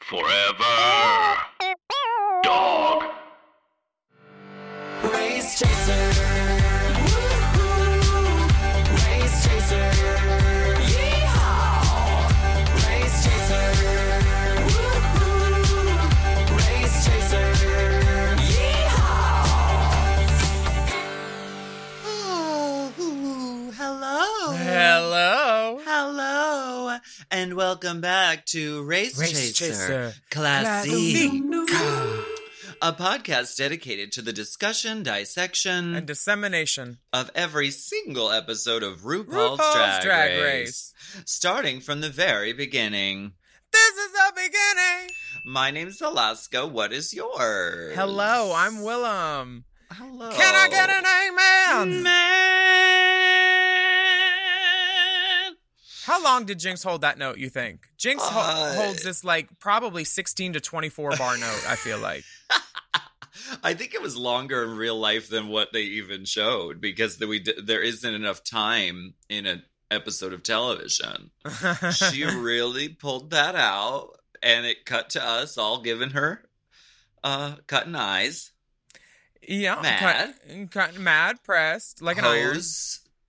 Forever. And welcome back to Race, Race Chaser. Chaser. Classic. A podcast dedicated to the discussion, dissection And dissemination. of every single episode of RuPaul's, RuPaul's Drag, Drag Race. Starting from the very beginning. This is the beginning. My name's Alaska. What is yours? Hello, I'm Willam. Hello. Can I get an amen? Man. How long did Jinkx hold that note, you think? Jinkx ho- Uh, holds this like probably 16 to 24 bar note, I feel like. I think it was longer in real life than what they even showed because we d- there isn't enough time in an episode of television. she really pulled that out, and it cut to us all giving her uh cutting eyes. yeah, Mad. Cut, cut, mad, pressed, like an iron.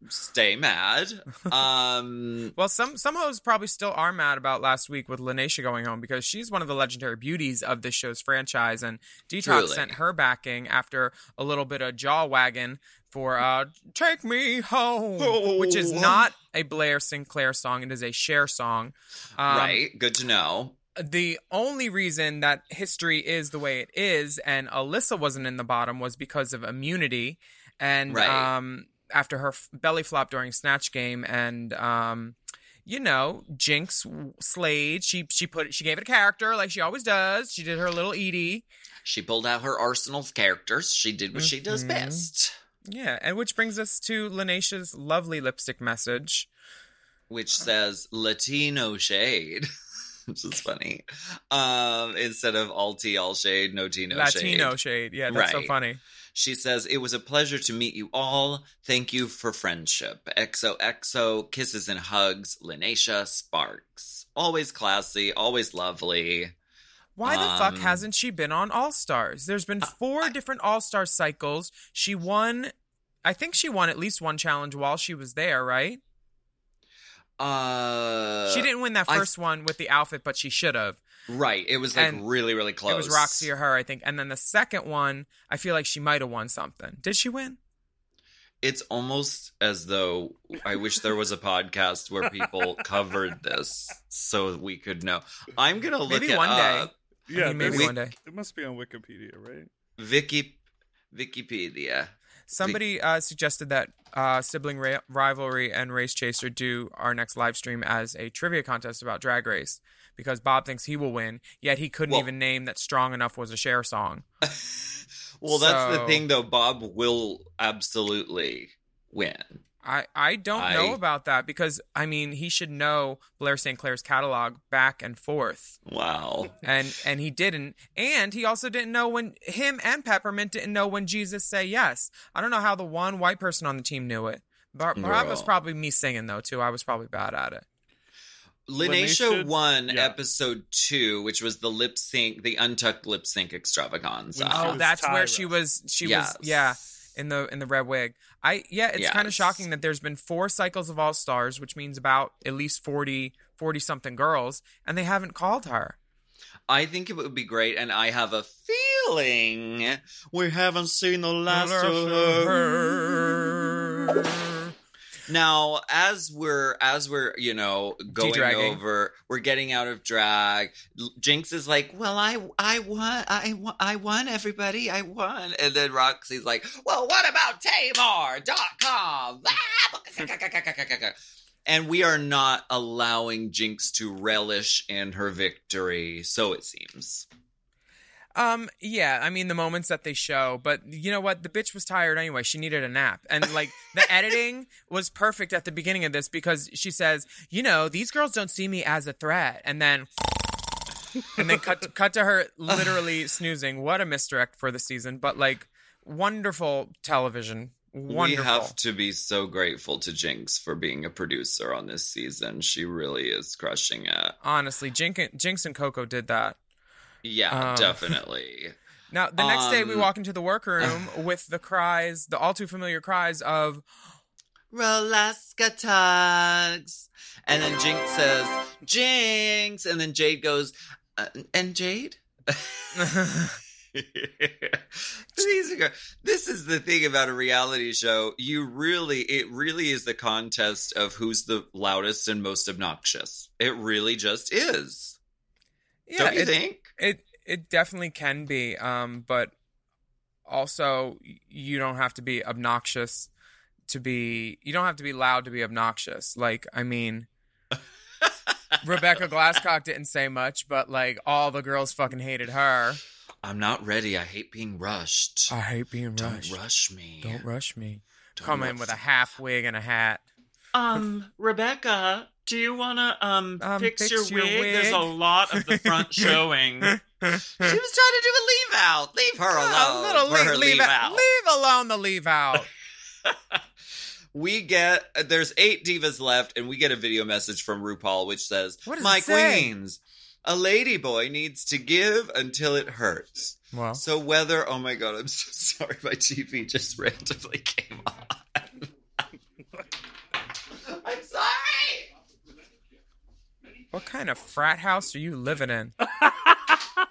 Stay mad. Um, Well, some some hoes probably still are mad about last week with Lineysha going home because she's one of the legendary beauties of this show's franchise, and Detox Truly. sent her backing after a little bit of jaw wagging for uh, "Take Me Home," which is Oh. not a Blair St. Clair song; it is a Cher song. Um, right, good to know. the only reason that history is the way it is and Alyssa wasn't in the bottom was because of immunity and Right. um after her f- belly flop during snatch game and um you know Jinkx Slade. she she put she gave it a character like she always does she did her little Edie She pulled out her arsenal of characters. She did what she does Mhm. best. yeah and which brings us to Lineysha's lovely lipstick message which says Latino shade, which is funny. Um, instead of all tea, all shade, no tea, no Latino shade. shade yeah that's so funny She says, It was a pleasure to meet you all. Thank you for friendship. XOXO, kisses and hugs, Lineysha Sparks. Always classy, always lovely. Why the fuck Um, hasn't she been on All Stars? There's been four different All Star cycles. She won, I think she won at least one challenge while she was there, right? Uh, she didn't win that I- first one with the outfit, but she should have. Right. It was like And really, really close. It was Roxxxy or her, I think. And then the second one, I feel like she might have won something. Did she win? It's almost as though I wish there was a podcast where people covered this so we could know. I'm gonna look Maybe it one day. up. Yeah, I mean, maybe there's- one day. It must be on Wikipedia, right? Wiki, Wikipedia. Somebody uh, suggested that uh, sibling ra- rivalry and race chaser do our next live stream as a trivia contest about Drag Race because Bob thinks he will win, yet he couldn't Well- even name that "Strong Enough" was a Cher song. Well, that's the thing, though. Bob will absolutely win. I, I don't know about that because I mean he should know Blair St. Clair's catalog back and forth. Wow. And and he didn't. And he also didn't know when him and Peppermint didn't know when Jesus say yes. I don't know how the one white person on the team knew it. But that was probably me singing though too. I was probably bad at it. Lineysha Lineysha- won yeah. episode two, which was the lip sync, the untucked lip sync extravaganza. Oh, was that's where she was she Yes. was yeah, in the in the red wig. I yeah, it's kind of shocking that there's been four cycles of All Stars, which means about at least 40 40 something girls and they haven't called her. I think it would be great, and I have a feeling we haven't seen the last of her. Now, as we're as we're you know going De-dragging. over, we're getting out of drag. Jinkx is like, "Well, I I won, I won, I won, everybody, I won." And then Roxxxy's like, "Well, what about Tamar.com?" and we are not allowing Jinkx to relish in her victory, so it seems. Um, yeah, I mean the moments that they show, but you know what? The bitch was tired anyway. She needed a nap. And like the editing was perfect at the beginning of this because she says, you know, these girls don't see me as a threat. And then and then cut cut to her literally snoozing. What a misdirect for the season, but like wonderful television. Wonderful. We have to be so grateful to Jinkx for being a producer on this season. She really is crushing it. Honestly, Jinkx, Jinkx and Coco did that. Yeah, Um, definitely. Now, the next day we Um, walk into the workroom with the cries, the all too familiar cries of Rolaskatox. And then Jinkx says, Jinkx. And then Jade goes, uh, and Jade? This is the thing about a reality show. You really, it really is the contest of who's the loudest and most obnoxious. It really just is. yeah, Don't you it- think? It it definitely can be, um, but also you don't have to be obnoxious to be. You don't have to be loud to be obnoxious. Like I mean, Rebecca Glasscock didn't say much, but like all the girls fucking hated her. I'm not ready. I hate being rushed. I hate being rushed. Don't rush me. Don't rush me. Don't Come in with a half wig and a hat. Um, Rebecca, do you want to um, Um, fix, fix your, your wig? There's a lot of the front showing. She was trying to do a leave out. Leave her alone. a little leave, her leave, out. leave alone the leave out. We get there's eight divas left, and we get a video message from RuPaul which says, What "My say?" queens, a lady boy needs to give until it hurts. Well, So whether, oh my god, I'm so sorry, my TV just randomly came on. I'm sorry. What kind of frat house are you living in?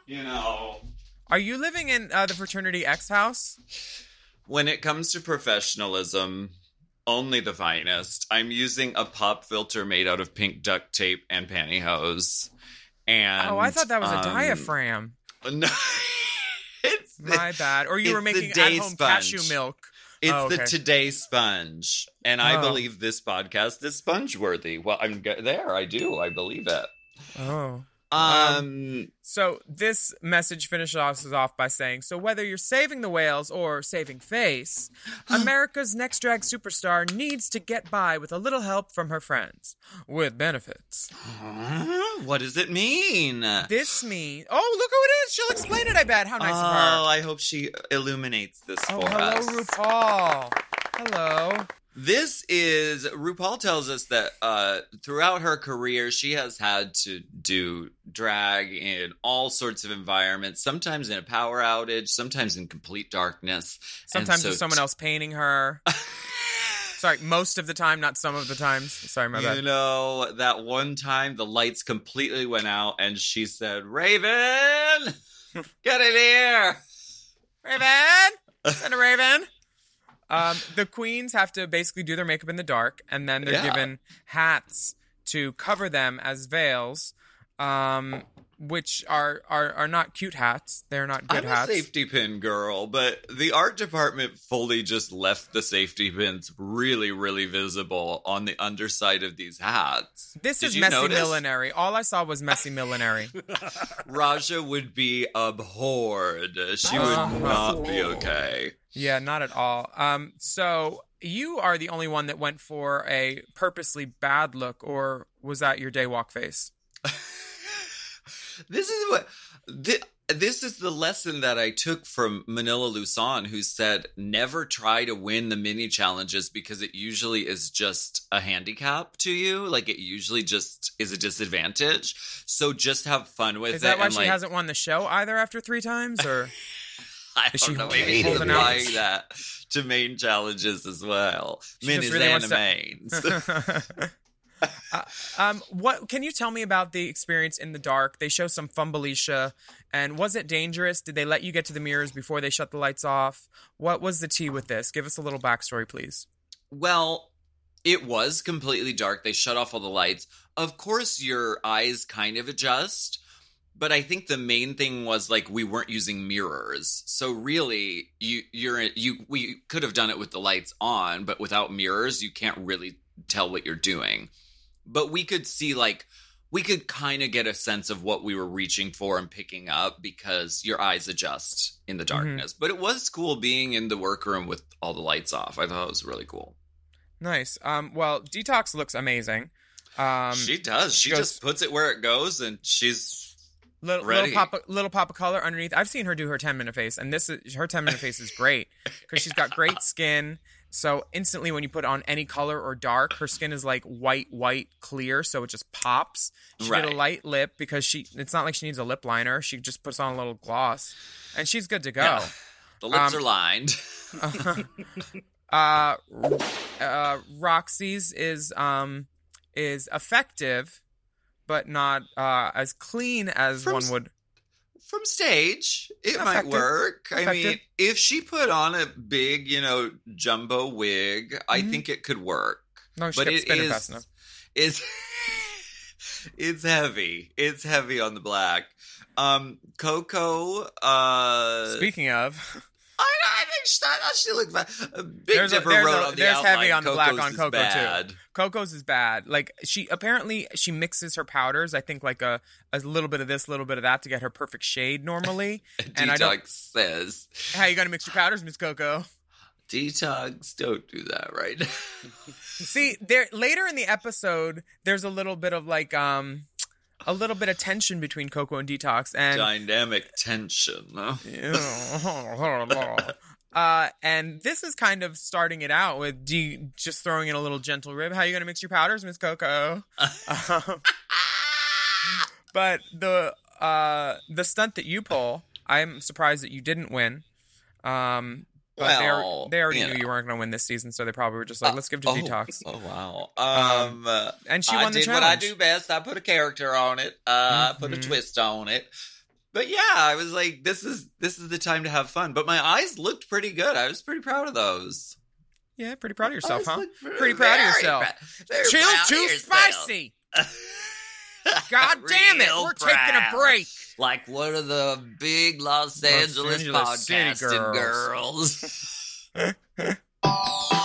You know, Are you living in uh, the fraternity X house? when it comes to professionalism, only the finest. I'm using a pop filter made out of pink duct tape and pantyhose. And oh, I thought that was a um, diaphragm. No, it's the, My bad. Or you were making day at home sponge. cashew milk. It's Oh, the today sponge, and I Oh. believe this podcast is sponge worthy. Well, I'm there. I do. I believe it. Oh. Um, So this message finishes us off by saying, so whether you're saving the whales or saving face, America's next drag superstar needs to get by with a little help from her friends with benefits. huh? what does it mean? This means, oh, look who it is. She'll explain it, I bet. How nice oh, of her. I hope she illuminates this Oh, for hello, us. RuPaul. Hello. This is RuPaul tells us that uh, throughout her career, she has had to do drag in all sorts of environments. Sometimes in a power outage, sometimes in complete darkness. Sometimes so there's someone else painting her. Sorry, most of the time, not some of the times. Sorry, my you bad. know, that one time the lights completely went out, and she said, "Raven, get in here." Raven! Send a Raven! Um, the queens have to basically do their makeup in the dark, and then they're Yeah. given hats to cover them as veils, um, which are, are are not cute hats. They're not good I'm hats. a safety pin girl, but the art department fully just left the safety pins really, really visible on the underside of these hats. This Did is messy notice? millinery. All I saw was messy millinery. Raja would be abhorred. She would Uh-huh. not be okay. Yeah, not at all. Um, so you are the only one that went for a purposely bad look, or was that your day walk face? This is what thi- this is the lesson that I took from Manila Luzon, who said never try to win the mini challenges because it usually is just a handicap to you. Like it usually just is a disadvantage. So just have fun with Is it. that why she like, hasn't won the show either after three times, or? I don't she know. Maybe she's applying that to main challenges as well. She Min is really animains. Uh, um, what can you tell me about the experience in the dark? They show some Fumbleisha, and was it dangerous? Did they let you get to the mirrors before they shut the lights off? What was the tea with this? Give us a little backstory, please. Well, it was completely dark. They shut off all the lights. Of course, your eyes kind of adjust, but I think the main thing was like we weren't using mirrors. So really, you you're you we could have done it with the lights on, but without mirrors, you can't really tell what you're doing. But we could see like we could kind of get a sense of what we were reaching for and picking up because your eyes adjust in the darkness. But it was cool being in the workroom with all the lights off. I thought it was really cool. Nice. Um, well, Detox looks amazing. Um, she does. She goes- just puts it where it goes, and she's little, little pop little pop of color underneath. I've seen her do her ten minute face, and this is her ten minute face is great because she's got great skin. So instantly, when you put on any color or dark, her skin is like white, white, clear. So it just pops. She did a light lip because she. It's not like she needs a lip liner. She just puts on a little gloss, and she's good to go. Yeah. the lips Um, are lined. uh, uh, Roxxxy's is um is effective, but not uh as clean as From one would. From stage, it might Effective. work. I mean, if she put on a big, you know, jumbo wig, I Mhm. think it could work. No, she but it spinning is fast enough. it's it's heavy. It's heavy on the black. Um, Coco. Uh, Speaking of, I, I think she, I thought she looked bad. A Big There's a- Dipper there's wrote a- on the there's outline, heavy on the black on Coco, too. Coco's is bad. Like she apparently she mixes her powders. I think like a a little bit of this, a little bit of that to get her perfect shade normally. and I don't. Detox says, How you gonna mix your powders, Miss Coco? "Detox, don't do that right." See, there later in the episode, there's a little bit of like um, a little bit of tension between Coco and Detox, and Dynamic tension. huh? uh, and this is kind of starting it out with D just throwing in a little gentle rib. How are you gonna mix your powders, Miss Coco? Um, but the uh, the stunt that you pull, I'm surprised that you didn't win. Um, but Well, they already you knew know. you weren't going to win this season, so they probably were just like, "Let's give to oh, Detox." Oh wow. Um, Um, uh, and she I won the did what I do best. I put a character on it. Uh, I put a twist on it. But yeah, I was like, this is this is the time to have fun. But my eyes looked pretty good. I was pretty proud of those. Yeah, pretty proud of yourself, huh? Pretty proud of yourself. prou- very Chill's proud of too yourself. spicy. God damn it, we're taking a break. Like one of the big Los Angeles, Angeles podcasting girls. girls.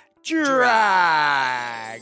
drag.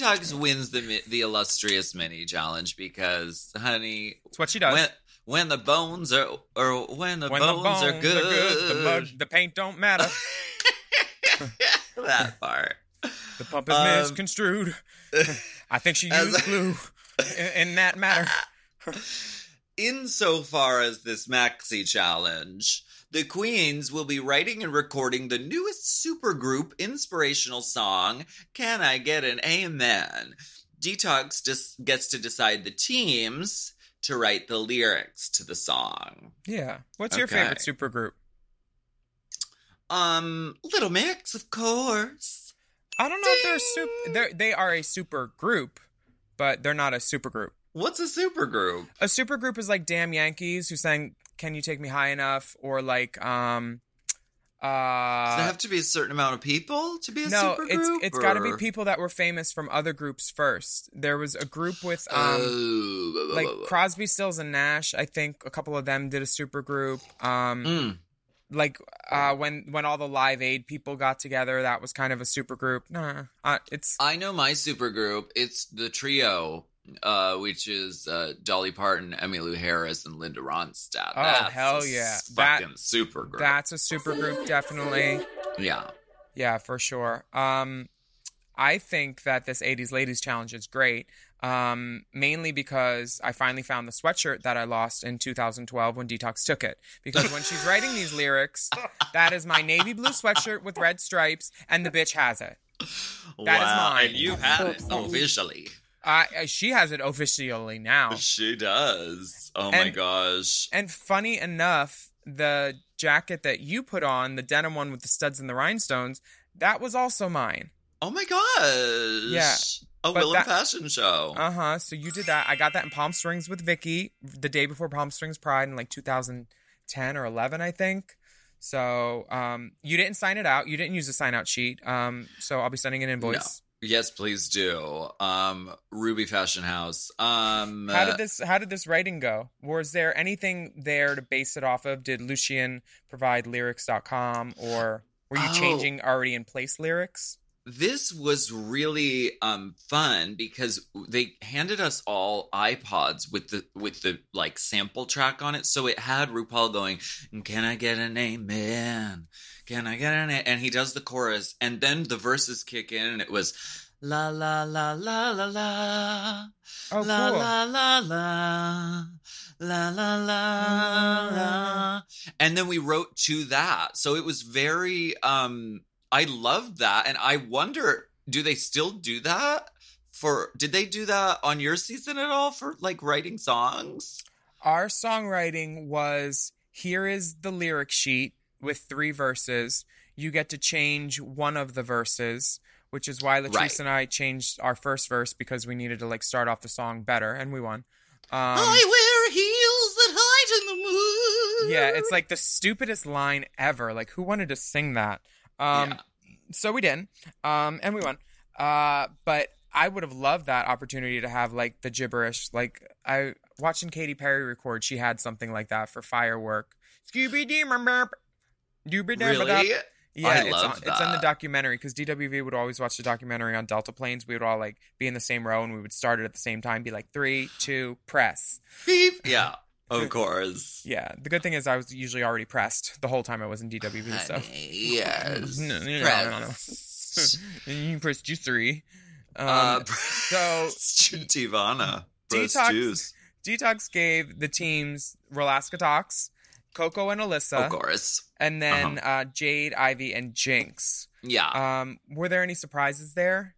Detox wins the the illustrious mini challenge because, honey, It's what she does. when when the bones are or when the, when bones, the bones are good, the, mud, the paint don't matter. that part. The pump is Um, misconstrued. I think she used glue in, in that matter. Insofar as this maxi challenge, the Queens will be writing and recording the newest supergroup inspirational song, Can I Get an Amen? Detox just gets to decide the teams to write the lyrics to the song. Yeah. What's your Okay. favorite supergroup? Um, Little Mix, of course. I don't know if they're super. They're, they are a super group, but they're not a super group. What's a supergroup? A super group is like Damn Yankees, who sang "Can You Take Me High Enough," or like um, Does uh, there have to be a certain amount of people to be a no, supergroup? it's it's got to be people that were famous from other groups first. There was a group with um, Oh, like Crosby, Stills, and Nash. I think a couple of them did a super group. Um, Mm. like uh, when when all the Live Aid people got together, that was kind of a super group. Nah, uh, it's I know my supergroup. It's the trio, uh, which is uh, Dolly Parton, Emmylou Harris, and Linda Ronstadt. Oh, That's hell a yeah. s- That- fucking supergroup. that's a super group, definitely. yeah. Yeah, for sure. Um, I think that this 80s Ladies Challenge is great, um, mainly because I finally found the sweatshirt that I lost in 2012 when Detox took it. Because when she's writing these lyrics, that is my navy blue sweatshirt with red stripes, and the bitch has it. That is wow. mine. And you have it officially. Uh, she has it officially now. She does. Oh my gosh. And funny enough, the jacket that you put on, the denim one with the studs and the rhinestones, that was also mine. Oh my gosh. Yeah, A Willam that- fashion show. Uh huh. So you did that. I got that in Palm Springs with Vicky the day before Palm Springs Pride in like 2010 or 11, I think. So um, you didn't sign it out. You didn't use a sign out sheet. Um, so I'll be sending an invoice. Yes, please do. Um, Ruby Fashion House. Um, How uh, did this? How did this writing go? Was there anything there to base it off of? Did Lucian provide lyrics.com or were you Oh. changing already in place lyrics? This was really um fun because they handed us all iPods with the with the like sample track on it. So it had RuPaul going can I get an amen? Can I get an a-? and he does the chorus. And then the verses kick in and it was la la la la la la. Oh, la cool. la la la. La la la la. And then we wrote to that. So it was very um i loved that and i wonder do they still do that for did they do that on your season at all for like writing songs Our songwriting was here is the lyric sheet with three verses. You get to change one of the verses, which is why Latrice Right. and I changed our first verse because we needed to like start off the song better, and we won. Um, i wear heels that hide in the moon yeah, it's like the stupidest line ever. Like, who wanted to sing that? Um, Yeah. So we did, um, and we won. Uh, but I would have loved that opportunity to have like the gibberish. Like I watching Katy Perry record, she had something like that for Firework. Scooby Doo, really Yeah, I it's, on, it's on the documentary because DWV would always watch the documentary on Delta planes. We would all like be in the same row and we would start it at the same time. Be like three, two, press. Beep. Yeah, of course. Yeah. The good thing is I was usually already pressed the whole time I was in DWV. So Honey, yes. No, no, no, no, no. Press. you pressed you three. Um, uh, so Tivana. Detox- juice. Detox gave the teams Rolaskatox, Coco and Alyssa, Of course. and then uh, Jade, Ivy, and Jinkx. Yeah. Um, were there any surprises there?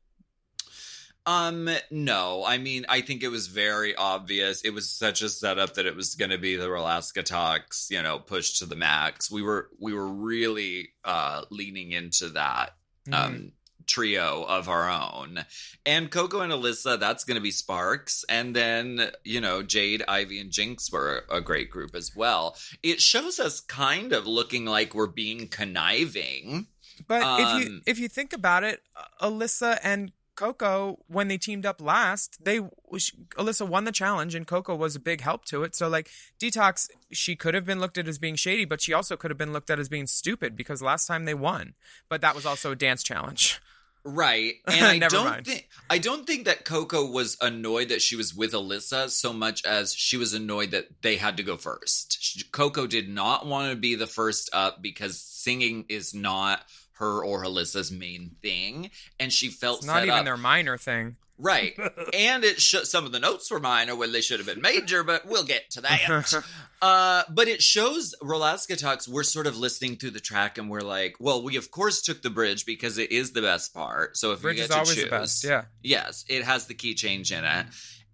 Um, no. I mean, I think it was very obvious. It was such a setup that it was going to be the Alaska talks, you know, pushed to the max. We were we were really uh leaning into that um trio of our own. And Coco and Alyssa, that's going to be Sparks. And then, you know, Jade, Ivy, and Jinkx were a great group as well. It shows us kind of looking like we're being conniving. But if you Um, if you think about it, Alyssa and Coco, when they teamed up last, they Alyssa won the challenge, and Coco was a big help to it. So like Detox, she could have been looked at as being shady, but she also could have been looked at as being stupid because last time they won. But that was also a dance challenge. Right. And I don't think I don't think that Coco was annoyed that she was with Alyssa so much as she was annoyed that they had to go first. She, Coco did not want to be the first up because singing is not her or Alyssa's main thing and she felt It's not even up. their minor thing. Right. and it sh- some of the notes were minor when they should have been major, but we'll get to that. uh, but it shows Rolaskatox, we're sort of listening through the track and we're like, well, we of course took the bridge because it is the best part. So if Bridge we is get to always choose, the best. Yeah. Yes, it has the key change in it.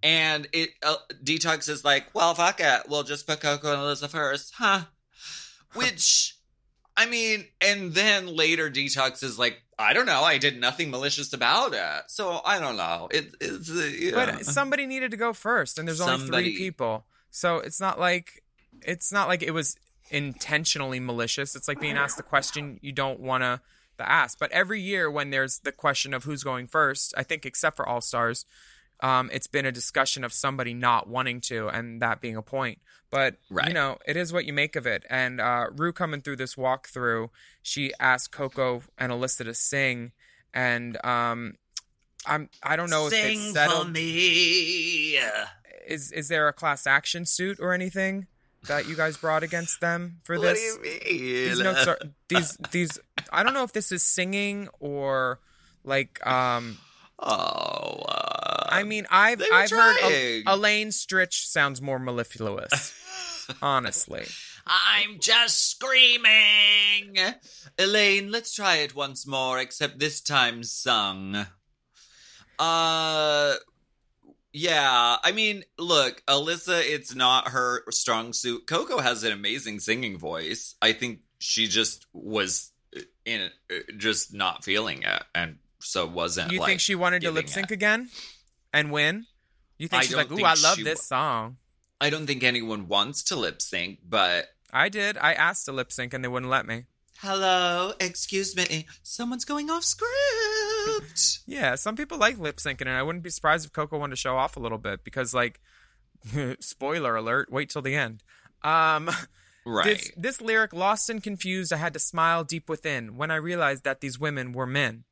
And it uh, Detox is like, well, fuck it. We'll just put Coco and Alyssa first. Huh. Which, I mean, and then later Detox is like, I don't know. I did nothing malicious about it. So I don't know. It, it's, uh, yeah. But somebody needed to go first, and there's only three people, so it's not like it's not like it was intentionally malicious. It's like being asked the question you don't want to ask. But every year when there's the question of who's going first, I think except for All Stars, um, it's been a discussion of somebody not wanting to, and that being a point. But Right. you know, it is what you make of it. And uh, Rue coming through this walkthrough, she asked Coco and Alyssa to sing, and um, I'm I don't know if it's settled me. is is there a class action suit or anything that you guys brought against them for What this? do you mean? These notes are these these. I don't know if this is singing or like. um Oh, uh, I mean, I've I've heard trying. A- Elaine Stritch sounds more mellifluous. honestly, I'm just screaming. Elaine, let's try it once more, except this time sung. Uh yeah, I mean, look, Alyssa, it's not her strong suit. Coco has an amazing singing voice. I think she just was in it, just not feeling it, and so wasn't. you like, think she wanted to lip sync again and win? You think I she's like, ooh, I love this wa- song. I don't think anyone wants to lip sync, but I did. I asked to lip sync and they wouldn't let me. hello, excuse me, someone's going off script. Yeah, some people like lip syncing, and I wouldn't be surprised if Coco wanted to show off a little bit because, like, spoiler alert, wait till the end. Um, right. this, this lyric, lost and confused, I had to smile deep within when I realized that these women were men.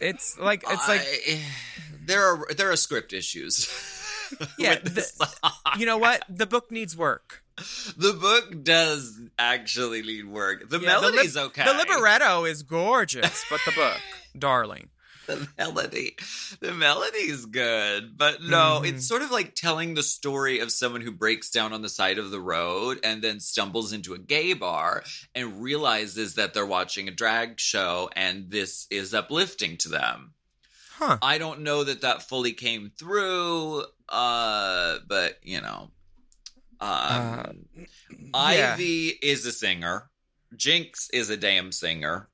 It's like it's like I- there are there are script issues. Yeah, the- you know what the book needs work. the book does actually need work. The Yeah, the lip- melody's okay. The libretto is gorgeous, but the book, darling. The melody, the melody's good, but no, Mhm. it's sort of like telling the story of someone who breaks down on the side of the road and then stumbles into a gay bar and realizes that they're watching a drag show and this is uplifting to them. Huh? I don't know that that fully came through, uh, but you know, um, Uh, yeah. Ivy is a singer. Jinkx is a damn singer.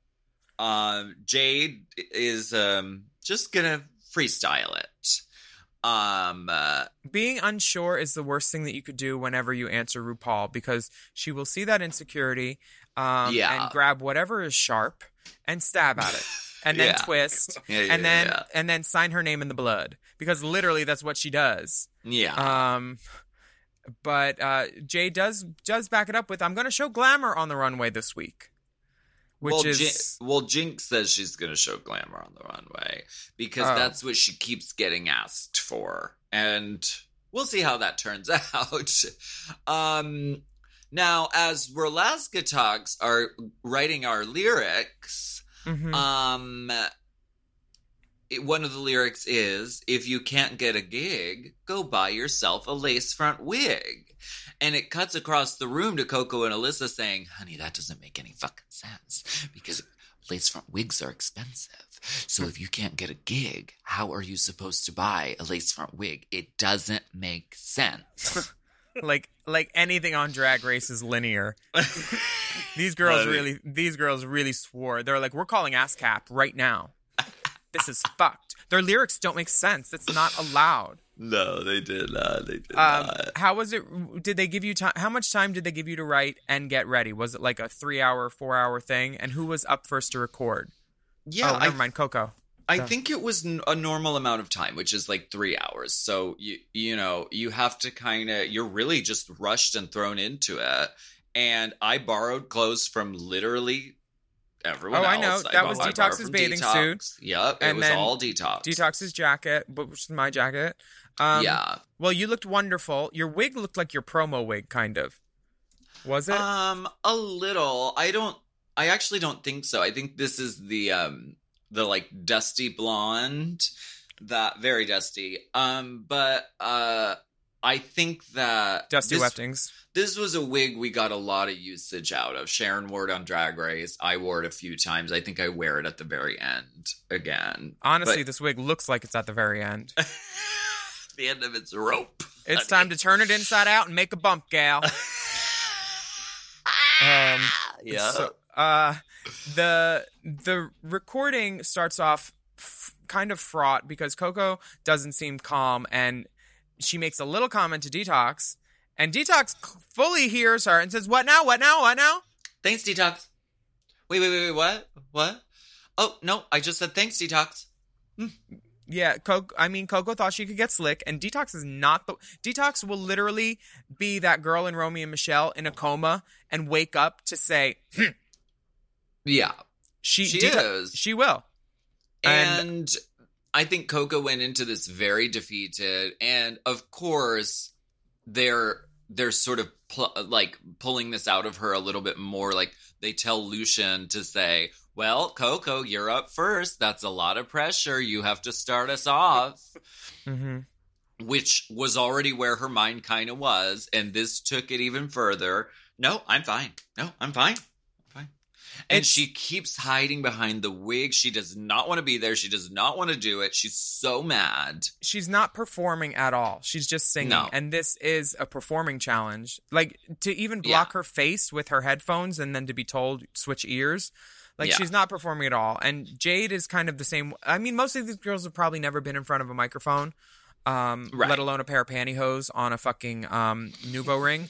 Um, Jade is um just gonna freestyle it. Um, uh, being unsure is the worst thing that you could do whenever you answer RuPaul because she will see that insecurity um, Yeah. and grab whatever is sharp and stab at it and then Yeah. twist yeah, yeah, and then and then sign her name in the blood because literally that's what she does. yeah. Um, but uh, Jay does does back it up with I'm going to show glamour on the runway this week. Which well, is Jin- well, Jinkx says she's going to show glamour on the runway because Oh. that's what she keeps getting asked for, and we'll see how that turns out. um, now, as Rolaskatox are writing our lyrics, Mhm. um, it- one of the lyrics is if you can't get a gig go buy yourself a lace front wig and it cuts across the room to coco and alyssa saying honey that doesn't make any fucking sense because lace front wigs are expensive so if you can't get a gig how are you supposed to buy a lace front wig it doesn't make sense like like anything on Drag Race is linear. These girls really these girls really swore. They're like, we're calling ASCAP right now. This is fucked. Their lyrics don't make sense. It's not allowed. no they did not they did Um, not how was it? Did they give you time? How much time did they give you to write and get ready? Was it like a three hour, four hour thing? And who was up first to record? yeah oh, I never mind, Coco. I Go. think it was n- a normal amount of time, which is like three hours. So you you know you have to kind of you're really just rushed and thrown into it. And I borrowed clothes from literally everyone. Oh, I else. know. That was Detox's bathing Detox. suit. Yep, it And was all detox. Detox's jacket, which is my jacket. Um, yeah. Well, you looked wonderful. Your wig looked like your promo wig, kind of. Was it? Um, a little. I don't. I actually don't think so. I think this is the um the like dusty blonde, that very dusty. Um, but uh, I think that Dusty this, Weftings. This was a wig we got a lot of usage out of. Sharon wore it on Drag Race. I wore it a few times. I think I wear it at the very end again. Honestly, But- this wig looks like it's at the very end. the end of its rope. It's time to turn it inside out and make a bump, gal. Um, Yeah. So, uh, the the recording starts off f- kind of fraught because Coco doesn't seem calm, and she makes a little comment to Detox, and Detox fully hears her and says, "What now? What now? What now?" Thanks, Detox. Wait, wait, wait, wait, what? What? Oh, no, I just said thanks, Detox. Yeah, Coco. I mean, Coco thought she could get slick, and Detox is not the. Detox will literally be that girl in Romeo and Michelle in a coma and wake up to say, "Hmm." Yeah, "She, She Detox- is. she will." And- and I think Coco went into this very defeated, and of course, they're they're sort of pl- like pulling this out of her a little bit more. Like they tell Lucian to say, "Well, Coco, you're up first. That's a lot of pressure. You have to start us off." hmm which was already where her mind kind of was, and this took it even further. No, I'm fine. No, I'm fine. And It's- she keeps hiding behind the wig. She does not want to be there. She does not want to do it. She's so mad. she's not performing at all. She's just singing. No. And this is a performing challenge. Like to even block Yeah. her face with her headphones and then to be told switch ears. Like Yeah. she's not performing at all. And Jade is kind of the same. I mean, most of these girls have probably never been in front of a microphone. Um, Right. let alone a pair of pantyhose on a fucking um NuvaRing.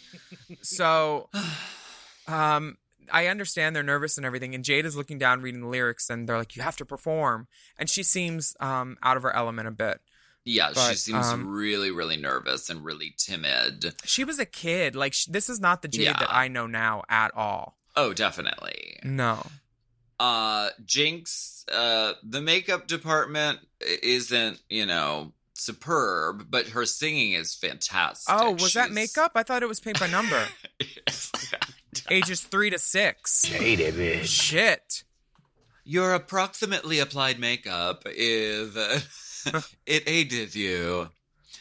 So um I understand they're nervous and everything, and Jade is looking down reading the lyrics and they're like, You have to perform. And she seems um out of her element a bit. Yeah, she seems um, really, really nervous and really timid. She was a kid. Like sh- this is not the Jade Yeah. that I know now at all. Oh, definitely. No. uh jinx uh the makeup department isn't you know superb but her singing is fantastic Oh, was that makeup? I thought it was paint by number. Ages three to six. Shit. your approximately applied makeup if uh, it aided you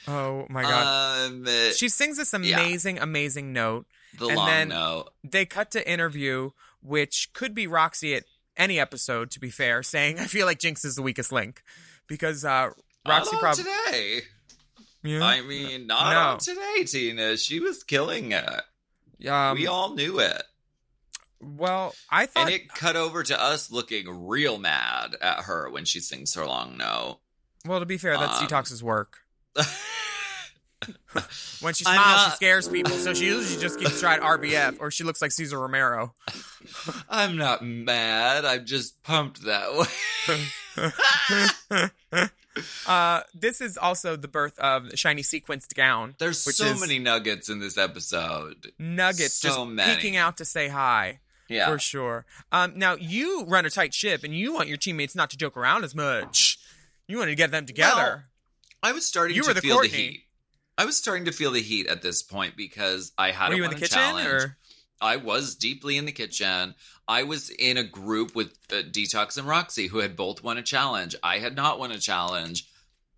Oh my god. um she sings this amazing, amazing note. the and long then- note They cut to interview, which could be Roxxxy at any episode, to be fair, saying, I feel like Jinkx is the weakest link. Because uh Roxxxy probably today yeah. i mean not No. on today tina she was killing it um, we all knew it well, I thought and it cut over to us looking real mad at her when she sings her long note. well to be fair, that's um, Detox's work. When she smiles, she scares people. So she usually just keeps trying RBF, or she looks like Cesar Romero. I'm not mad. I'm just pumped that way. uh, this is also the birth of the shiny sequenced gown. There's so many nuggets in this episode. nuggets so just many. peeking out to say hi. Yeah. for sure. Um, now you run a tight ship, and you want your teammates not to joke around as much. You want to get them together. I was starting You to were the feel Courtney. the heat. I was starting to feel the heat at this point because I had Were you in the a kitchen challenge. or? I was deeply in the kitchen. I was in a group with uh, Detox and Roxxxy who had both won a challenge. I had not won a challenge.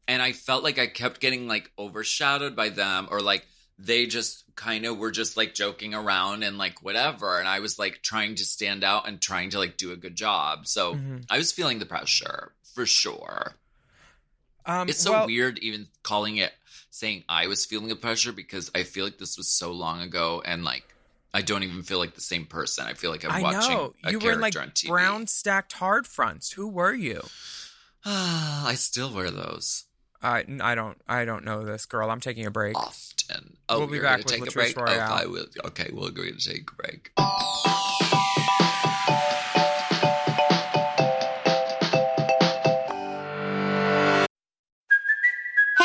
And I felt like I kept getting like overshadowed by them or like they just kind of were just like joking around and like whatever. And I was like trying to stand out and trying to like do a good job. So Mhm. I was feeling the pressure for sure. Um, It's so well, weird even calling it saying I was feeling the pressure because I feel like this was so long ago and like I don't even feel like the same person. I feel like I'm I watching know a you were in like character on TV. brown stacked hard fronts. Who were you? I still wear those I I don't I don't know this girl. I'm taking a break. often. Oh, We'll be back with take Latrice a break. Oh, Royale. I will. Okay, we'll agree to take a break.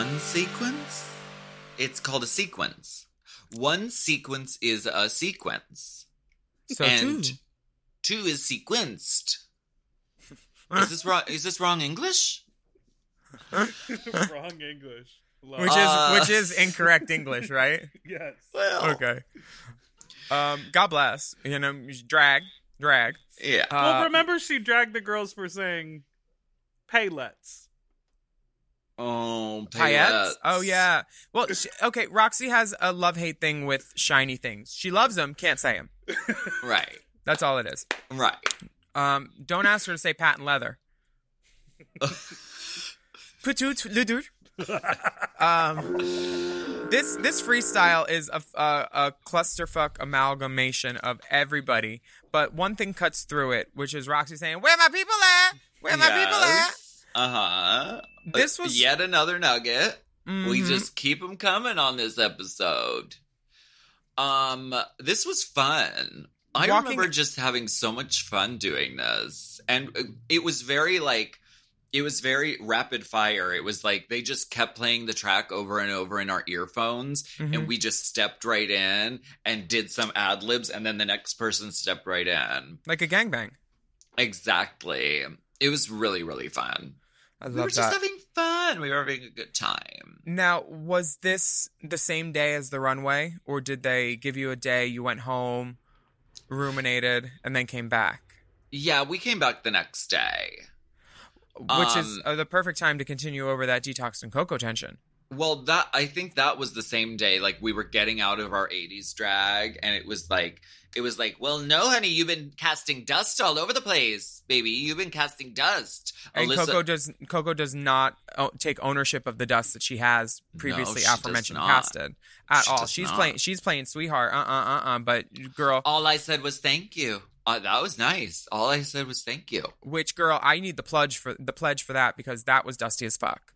One sequence? It's called a sequence. One sequence is a sequence. So and too. two is sequenced. Is this wrong? Is this wrong English? Wrong English. Love Which is Uh, which is incorrect English, right? yes. Well, Okay. Um, God bless. You know, drag, drag. yeah. well, Uh, remember she dragged the girls for saying paylets. Oh, Paillettes? paillettes. Oh yeah. Well, sh okay. Roxxxy has a love hate thing with shiny things. She loves them, can't say them. Right, That's all it is. right. Um, don't ask her to say patent leather. Um, this this freestyle is a, a, a clusterfuck amalgamation of everybody, but one thing cuts through it, which is Roxxxy saying, "Where my people at? Where my people at?" Uh huh. This was- yet another nugget. We Mhm. just keep them coming on this episode. Um, this was fun. I Walking- remember just having so much fun doing this, and uh, it was very like. It was very rapid fire. It was like they just kept playing the track over and over in our earphones, Mhm. and we just stepped right in and did some ad libs, and then the next person stepped right in. like a gangbang. Exactly. It was really, really fun. I we were just that. having fun. We were having a good time. Now, was this the same day as the runway, or did they give you a day you went home, ruminated, and then came back? Yeah, we came back the next day. Which is Um, uh, the perfect time to continue over that detox and Coco tension. Well, that I think that was the same day. Like we were getting out of our '80s drag, and it was like it was like, well, no, honey, you've been casting dust all over the place, baby. You've been casting dust. And Alyssa- Coco does Coco does not o- take ownership of the dust that she has previously she does aformentioned not. casted at She all. She's not. playing she's playing sweetheart. Uh uh uh uh. But girl, all I said was thank you. Uh, that was nice. All I said was thank you. which girl? I need the pledge for the pledge for that because that was dusty as fuck.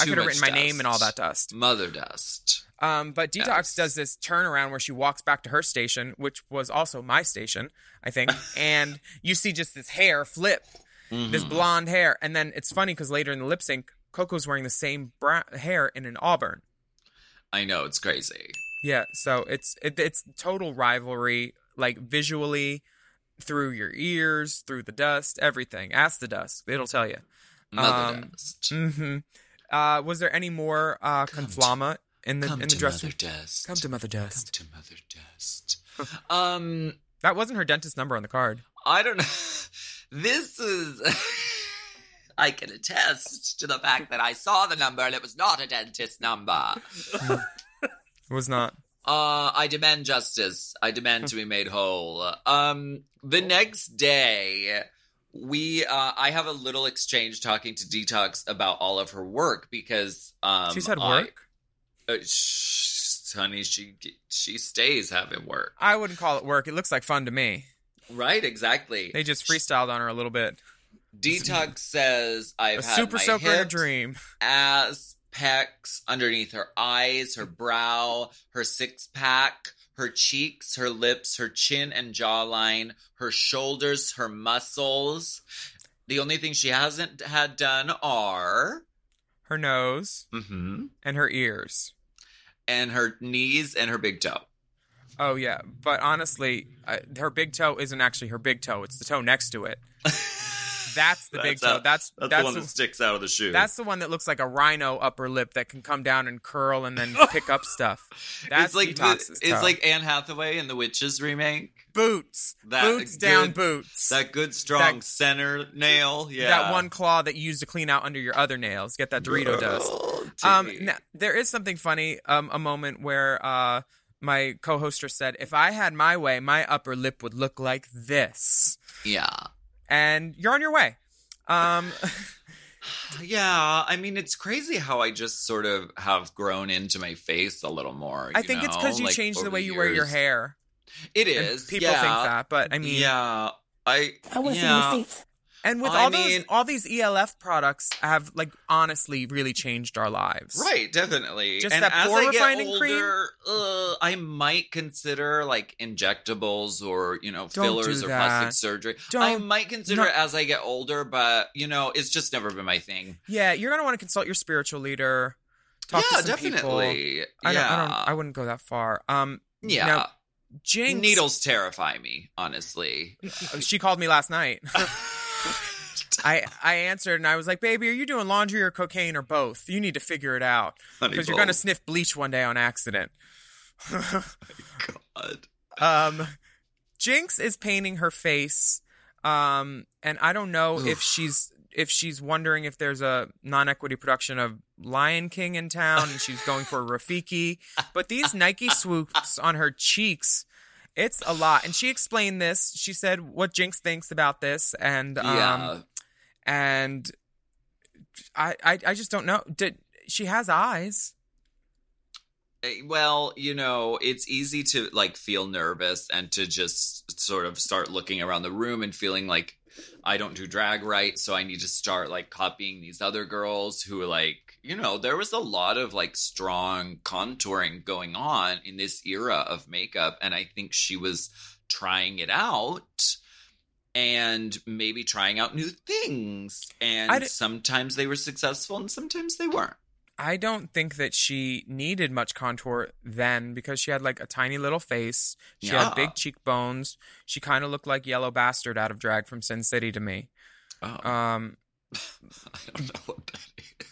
I could have written my name and all that dust. dust. Mother dust. Um, but Detox Yes. does this turnaround where she walks back to her station, which was also my station, I think, and you see just this hair flip, this Mhm. blonde hair, and then it's funny because later in the lip sync, Coco's wearing the same bra- hair in an auburn. I know it's crazy. Yeah, so it's it, it's total rivalry, like visually, through your ears, through the dust, everything. Ask the dust; it'll tell you. Mother Um, dust. hmm Uh, was there any more uh, conflama in the Come in the to dressing? Mother Dust. Come to Mother dust Come to Mother Dust. um, That wasn't her dentist number on the card. I don't know. This is. I can attest to the fact that I saw the number and it was not a dentist number. It was not. Uh, I demand justice. I demand to be made whole. Um, the next day, we uh, I have a little exchange talking to Detox about all of her work because um, She's had I- work. uh, sh- honey, she she stays having work. I wouldn't call it work. It looks like fun to me. Right, exactly. They just freestyled on her a little bit. Detox says I've a had super my soaker in a dream. ass, pecs, underneath her eyes, her brow, her six pack, her cheeks, her lips, her chin and jawline, her shoulders, her muscles. The only thing she hasn't had done are Her nose mhm, and her ears. and her knees and her big toe. Oh yeah, but honestly, uh, her big toe isn't actually her big toe. It's the toe next to it. That's the big toe. That's That's, that's the one that sticks out of the shoe. That's the one that looks like a rhino upper lip that can come down and curl and then pick up stuff. That's it's like the, it's toe. like Anne Hathaway in the Witches remake. boots, That boots down boots. That good strong That- center nail. Yeah, That one claw that you use to clean out under your other nails. Get that Dorito dust. Um, now, there is something funny. Um, a moment where uh, my co-hoster said, "If I had my way, my upper lip would look like this." yeah. And you're on your way. Um, Yeah, I mean it's crazy how I just sort of have grown into my face a little more. I you think it's because you like, changed the way you wear your hair. It is. And people yeah. think that, but I mean, yeah, I. I want to yeah. see your face. And with I all mean- those, all these ELF products have like honestly really changed our lives. Right, definitely. Just and that as pore I get refining cream? uh, I might consider like injectables or you know Don't fillers or plastic surgery. Don't- I might consider no. it as I get older, but you know, it's just never been my thing. Yeah, you're gonna want to consult your spiritual leader. Talk yeah, to some people. definitely. I don't, yeah, I don't. I wouldn't go that far. Um, yeah. now, Jinkx. Needles terrify me, honestly. She called me last night. I I answered and I was like, "Baby, are you doing laundry or cocaine or both? You need to figure it out because you're gonna sniff bleach one day on accident." God. Um, Jinkx is painting her face, um, and I don't know if she's if she's wondering if there's a non-equity production of Lion King in town, and she's going for Rafiki. But these Nike swoops on her cheeks, it's a lot. And she explained this. She said what Jinkx thinks about this, and um, Yeah. and I, I I just don't know. Did she has eyes? Eh, Well, you know, it's easy to like feel nervous and to just sort of start looking around the room and feeling like I don't do drag right, so I need to start like copying these other girls who like, you know, there was a lot of like strong contouring going on in this era of makeup and I think she was trying it out and maybe trying out new things and sometimes they were successful and sometimes they weren't. I don't think that she needed much contour then because she had like a tiny little face. She Yeah. had big cheekbones. She kind of looked like Yellow Bastard out of drag from Sin City to me. Oh, Um, I don't know what that is.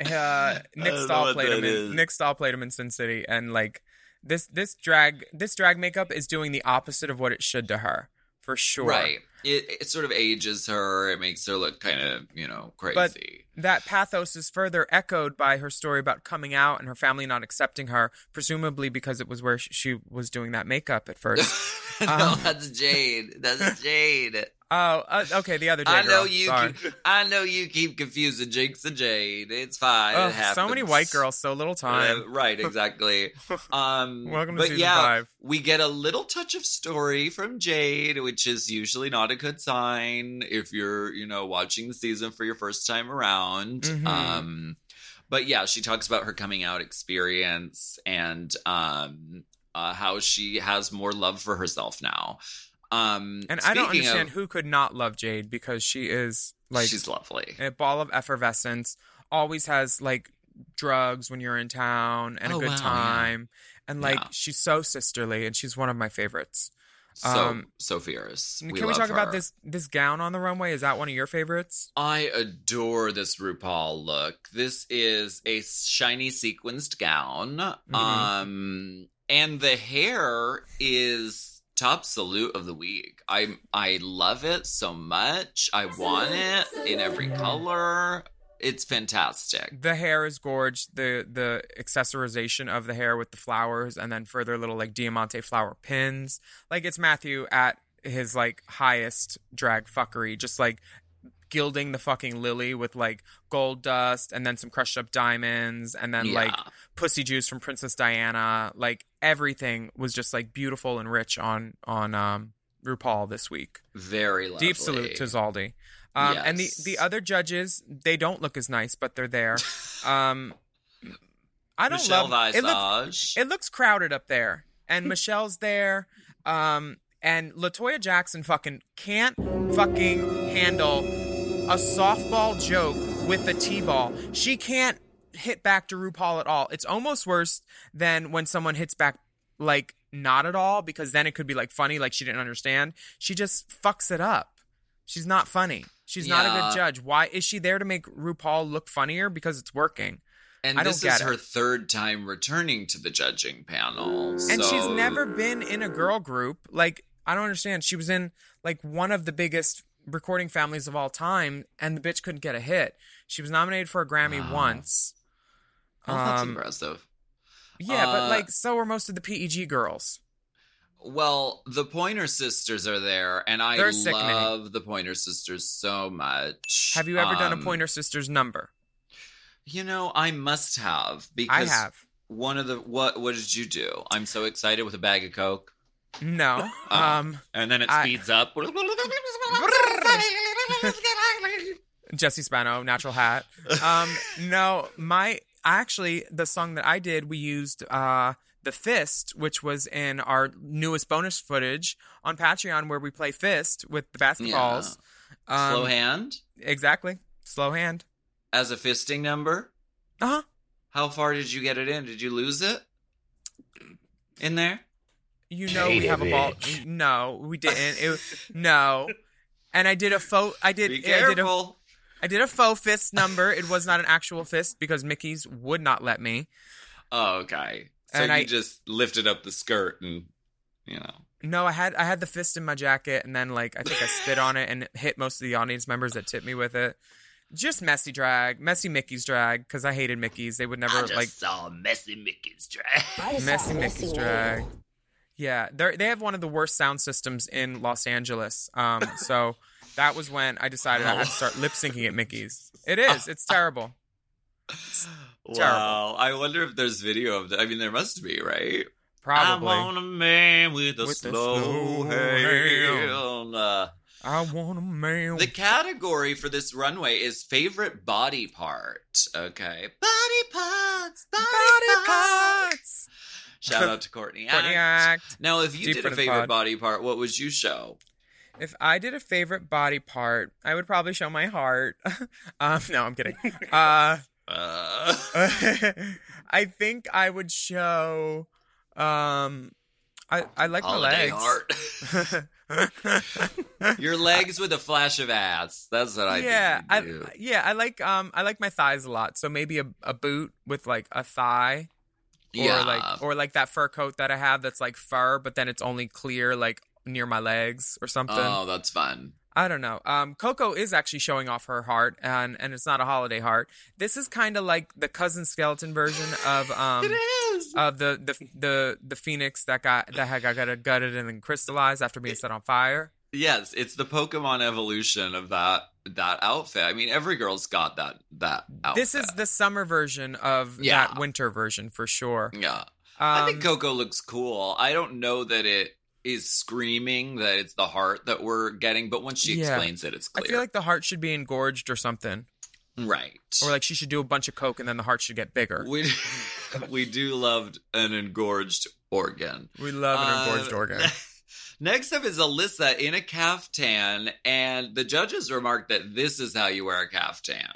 uh, Nick Stahl played him that in. Nick Stahl played him in Sin City, and like this this drag this drag makeup is doing the opposite of what it should to her for sure. Right. It, it sort of ages her. It makes her look kind of, you know, crazy. But that pathos is further echoed by her story about coming out and her family not accepting her, presumably because it was where sh- she was doing that makeup at first. no, um, that's Jade. That's Jade. Oh, uh, okay, the other day. I know girl. you. Sorry. Keep, I know you keep confusing Jinkx and Jade. It's fine. Oh, it so many white girls, so little time. Uh, right, exactly. Um, Welcome to but season yeah, five. we get a little touch of story from Jade, which is usually not a good sign if you're, you know, watching the season for your first time around. Mhm. Um, but yeah, she talks about her coming out experience and um, uh, how she has more love for herself now. Um, And I don't understand of- who could not love Jade because she is like she's lovely. a ball of effervescence. Always has like drugs when you're in town and Oh, a good wow, yeah. time. And like Yeah. she's so sisterly and she's one of my favorites. So Um, so fierce. Can We we, love talk about this this gown on the runway? Is that one of your favorites? I adore this RuPaul look. This is a shiny sequenced gown. Mm-hmm. Um and the hair is top salute of the week. I I love it so much. I want it in every color. It's fantastic. The hair is gorge. The the accessorization of the hair with the flowers and then further little like diamante flower pins. Like it's Matthew at his like highest drag fuckery. Just like gilding the fucking lily with like gold dust and then some crushed up diamonds and then like pussy juice from Princess Diana. Like everything was just like beautiful and rich on on um RuPaul this week. Very lovely. Deep salute to Zaldy. Um, And the, the other judges, they don't look as nice, but they're there. Um, I don't Michelle love it. Looks, it looks crowded up there, and Michelle's there. Um, and Latoya Jackson fucking can't fucking handle a softball joke with a t-ball. She can't hit back to RuPaul at all. It's almost worse than when someone hits back like not at all because then it could be like funny like she didn't understand. She just fucks it up. She's not funny. She's not a good judge. Why is she there to make RuPaul look funnier because it's working? And I this is it. her third time returning to the judging panel. And so- she's never been in a girl group. Like, I don't understand. She was in like one of the biggest recording families of all time, and the bitch couldn't get a hit. She was nominated for a Grammy Wow. once. Oh, that's Um, impressive. Yeah, but Uh, like, so were most of the PEG girls. Well, the Pointer Sisters are there, and I They're sickening. love the Pointer Sisters so much. Have you ever done a Um, Pointer Sisters number? You know, I must have because I have. One of the what? What did you do? I'm so excited with a bag of Coke, No. Oh. Um, and then it I- speeds up. Jesse Spano, natural hat. Um, no, my actually the song that I did, we used uh the Fist, which was in our newest bonus footage on Patreon, where we play Fist with the basketballs. Um, Slow hand Exactly, slow hand. as a fisting number. Uh huh. How far did you get it in? Did you lose it in there? You know we have a ball. No, we didn't. It, no, and I did a faux. I did. Be I did a, careful. I did a faux fist number. It was not an actual fist because Mickey's would not let me. Oh, okay. So And you I- just lifted up the skirt and you know. No, I had I had the fist in my jacket, and then like I think I spit on it and hit most of the audience members that tipped me with it. Just messy drag, messy Mickey's drag, because I hated Mickey's. They would never like saw messy Mickey's drag. messy Mickey's drag. Yeah, they they have one of the worst sound systems in Los Angeles. Um, so that was when I decided I had to start lip syncing at Mickey's. It is. It's terrible. Wow. I wonder if there's video of that. I mean, there must be, right? Probably. I want a man with a With slow, slow hand. Uh, I want a man. the category for this runway is favorite body part. Okay. Body parts. Body, Body parts. parts. Shout out to Courtney Courtney Act. Act. Now, if you Deep did a favorite pod. body part, what would you show? If I did a favorite body part, I would probably show my heart. um, no, I'm kidding. Uh, Uh, I think I would show. Um, I I like my holiday legs. heart. Your legs with a flash of ass. That's what I yeah, think I yeah I like um I like my thighs a lot. So maybe a, a boot with like a thigh, or Yeah. like or like that fur coat that I have that's like fur, but then it's only clear like near my legs or something. Oh, that's fun. I don't know. Um, Coco is actually showing off her heart, and and it's not a holiday heart. This is kind of like the cousin skeleton version of um is. of the the the the phoenix that got that had got, got gutted and then crystallized after being set on fire. Yes, it's the Pokemon evolution of that that outfit. I mean, every girl's got that that outfit. This is the summer version of Yeah. that winter version for sure. yeah. Um, I think Coco looks cool. I don't know that it is screaming that it's the heart that we're getting, but when she Yeah. explains it, it's clear. I feel like the heart should be engorged or something, right. or like she should do a bunch of coke and then the heart should get bigger. we we do love an engorged organ. We love an Uh, engorged organ. Next up is Alyssa in a caftan, and the judges remarked that this is how you wear a caftan.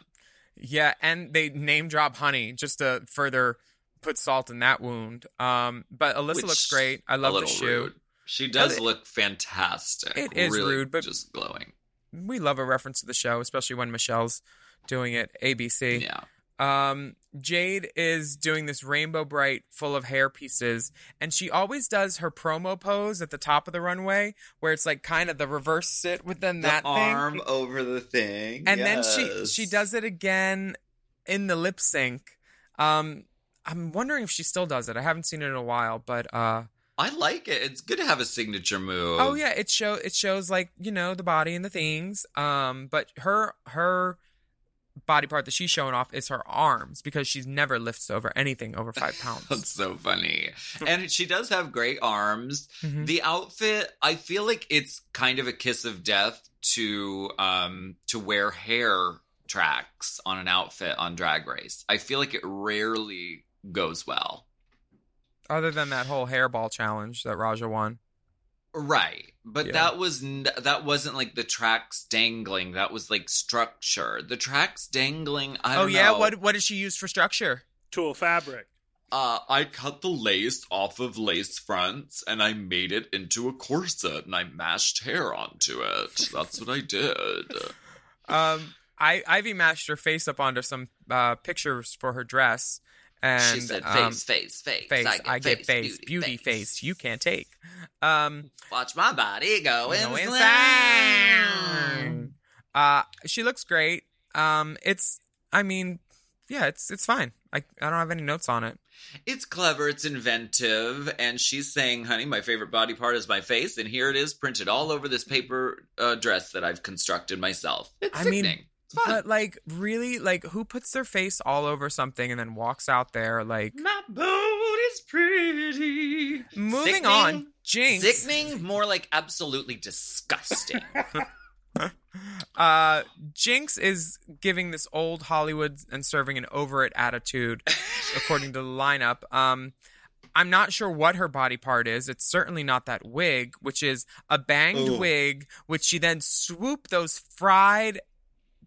Yeah, and they name drop Honey just to further put salt in that wound. Um, but Alyssa which looks great. I love the shoe. rude. She does it- look fantastic. it is Really rude, but- just glowing. We love a reference to the show, especially when Michelle's doing it. ABC. Yeah. Um, Jade is doing this Rainbow Brite full of hair pieces, and she always does her promo pose at the top of the runway, where it's like kind of the reverse sit within that the thing. arm over the thing, and then she she does it again in the lip sync. Um, I'm wondering if she still does it. I haven't seen it in a while, but uh, I like it. It's good to have a signature move. Oh yeah, it show it shows like you know the body and the things. Um, but her her body part that she's showing off is her arms because she's never lifts over anything over five pounds. That's so funny. And she does have great arms. Mhm. The outfit, I feel like it's kind of a kiss of death to um to wear hair tracks on an outfit on Drag Race. I feel like it rarely goes well. Other than that whole hairball challenge that Raja won. Right. But Yeah. that was n- that wasn't like the tracks dangling. That was like structure. The tracks dangling, I oh don't yeah, know. what what did she use for structure? Tulle fabric. Uh, I cut the lace off of lace fronts and I made it into a corset and I mashed hair onto it. That's what I did. Um, I Ivy mashed her face up onto some uh, pictures for her dress, and she said, "Face, um, face, face. face. I get I get face, face, beauty, beauty, face. face. You can't take. Um, Watch my body go, go insane. insane. Uh, she looks great. Um, it's. I mean, yeah, it's it's fine. I I don't have any notes on it. It's clever, it's inventive, and she's saying, "Honey, my favorite body part is my face, and here it is, printed all over this paper uh, dress that I've constructed myself." It's I mean, sickening. fun. But like, really, like, who puts their face all over something and then walks out there like? my boat is pretty. Moving Sickening. on, Jinkx. Sickening, more like absolutely disgusting. Uh, Jinkx is giving this old Hollywood and serving an over it attitude, according to the lineup. Um, I'm not sure what her body part is. It's certainly not that wig, which is a banged Ugh. wig, which she then swooped those fried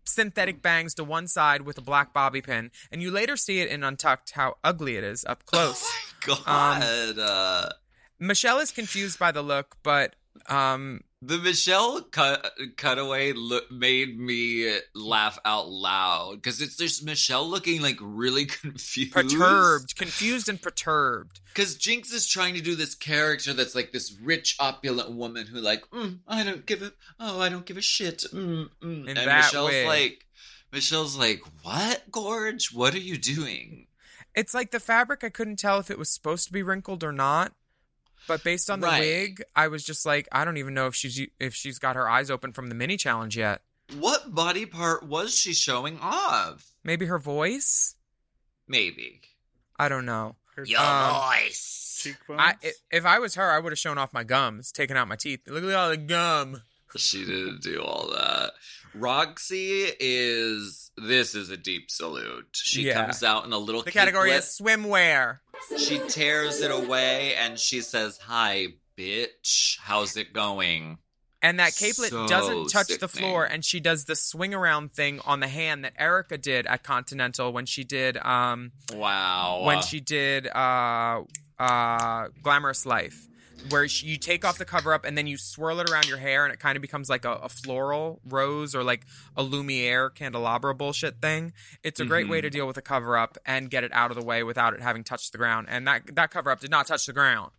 synthetic bangs to one side with a black bobby pin. And you later see it in Untucked how ugly it is up close. Oh my God, uh, Michelle is confused by the look, but um, the Michelle cut cutaway look made me laugh out loud because it's just Michelle looking like really confused, perturbed, confused, and perturbed. Because Jinkx is trying to do this character that's like this rich, opulent woman who, like, mm, I don't give a, oh, I don't give a shit. Mm, mm. And Michelle's wig. like, Michelle's like, what, Gorge? What are you doing? It's like the fabric. I couldn't tell if it was supposed to be wrinkled or not. But based on the Right. wig, I was just like, I don't even know if she's if she's got her eyes open from the mini challenge yet. What body part was she showing off? Maybe her voice. Maybe. I don't know. Her Your Um, voice. cheekbones. I i- if I was her, I would have shown off my gums, taken out my teeth. Look at all the gum. She didn't do all that. Roxxxy is, this is a deep salute. She Yeah. comes out in a little The category is swimwear. She tears it away and she says, Hi, bitch. How's it going? And that capelet So doesn't touch the floor, and she does the swing around thing on the hand that Erica did at Continental when she did um Wow. when she did uh uh Glamorous Life. Where you take off the cover up and then you swirl it around your hair and it kind of becomes like a, a floral rose or like a Lumiere candelabra bullshit thing. It's a great way to mm-hmm. deal with a cover up and get it out of the way without it having touched the ground. And that that cover up did not touch the ground.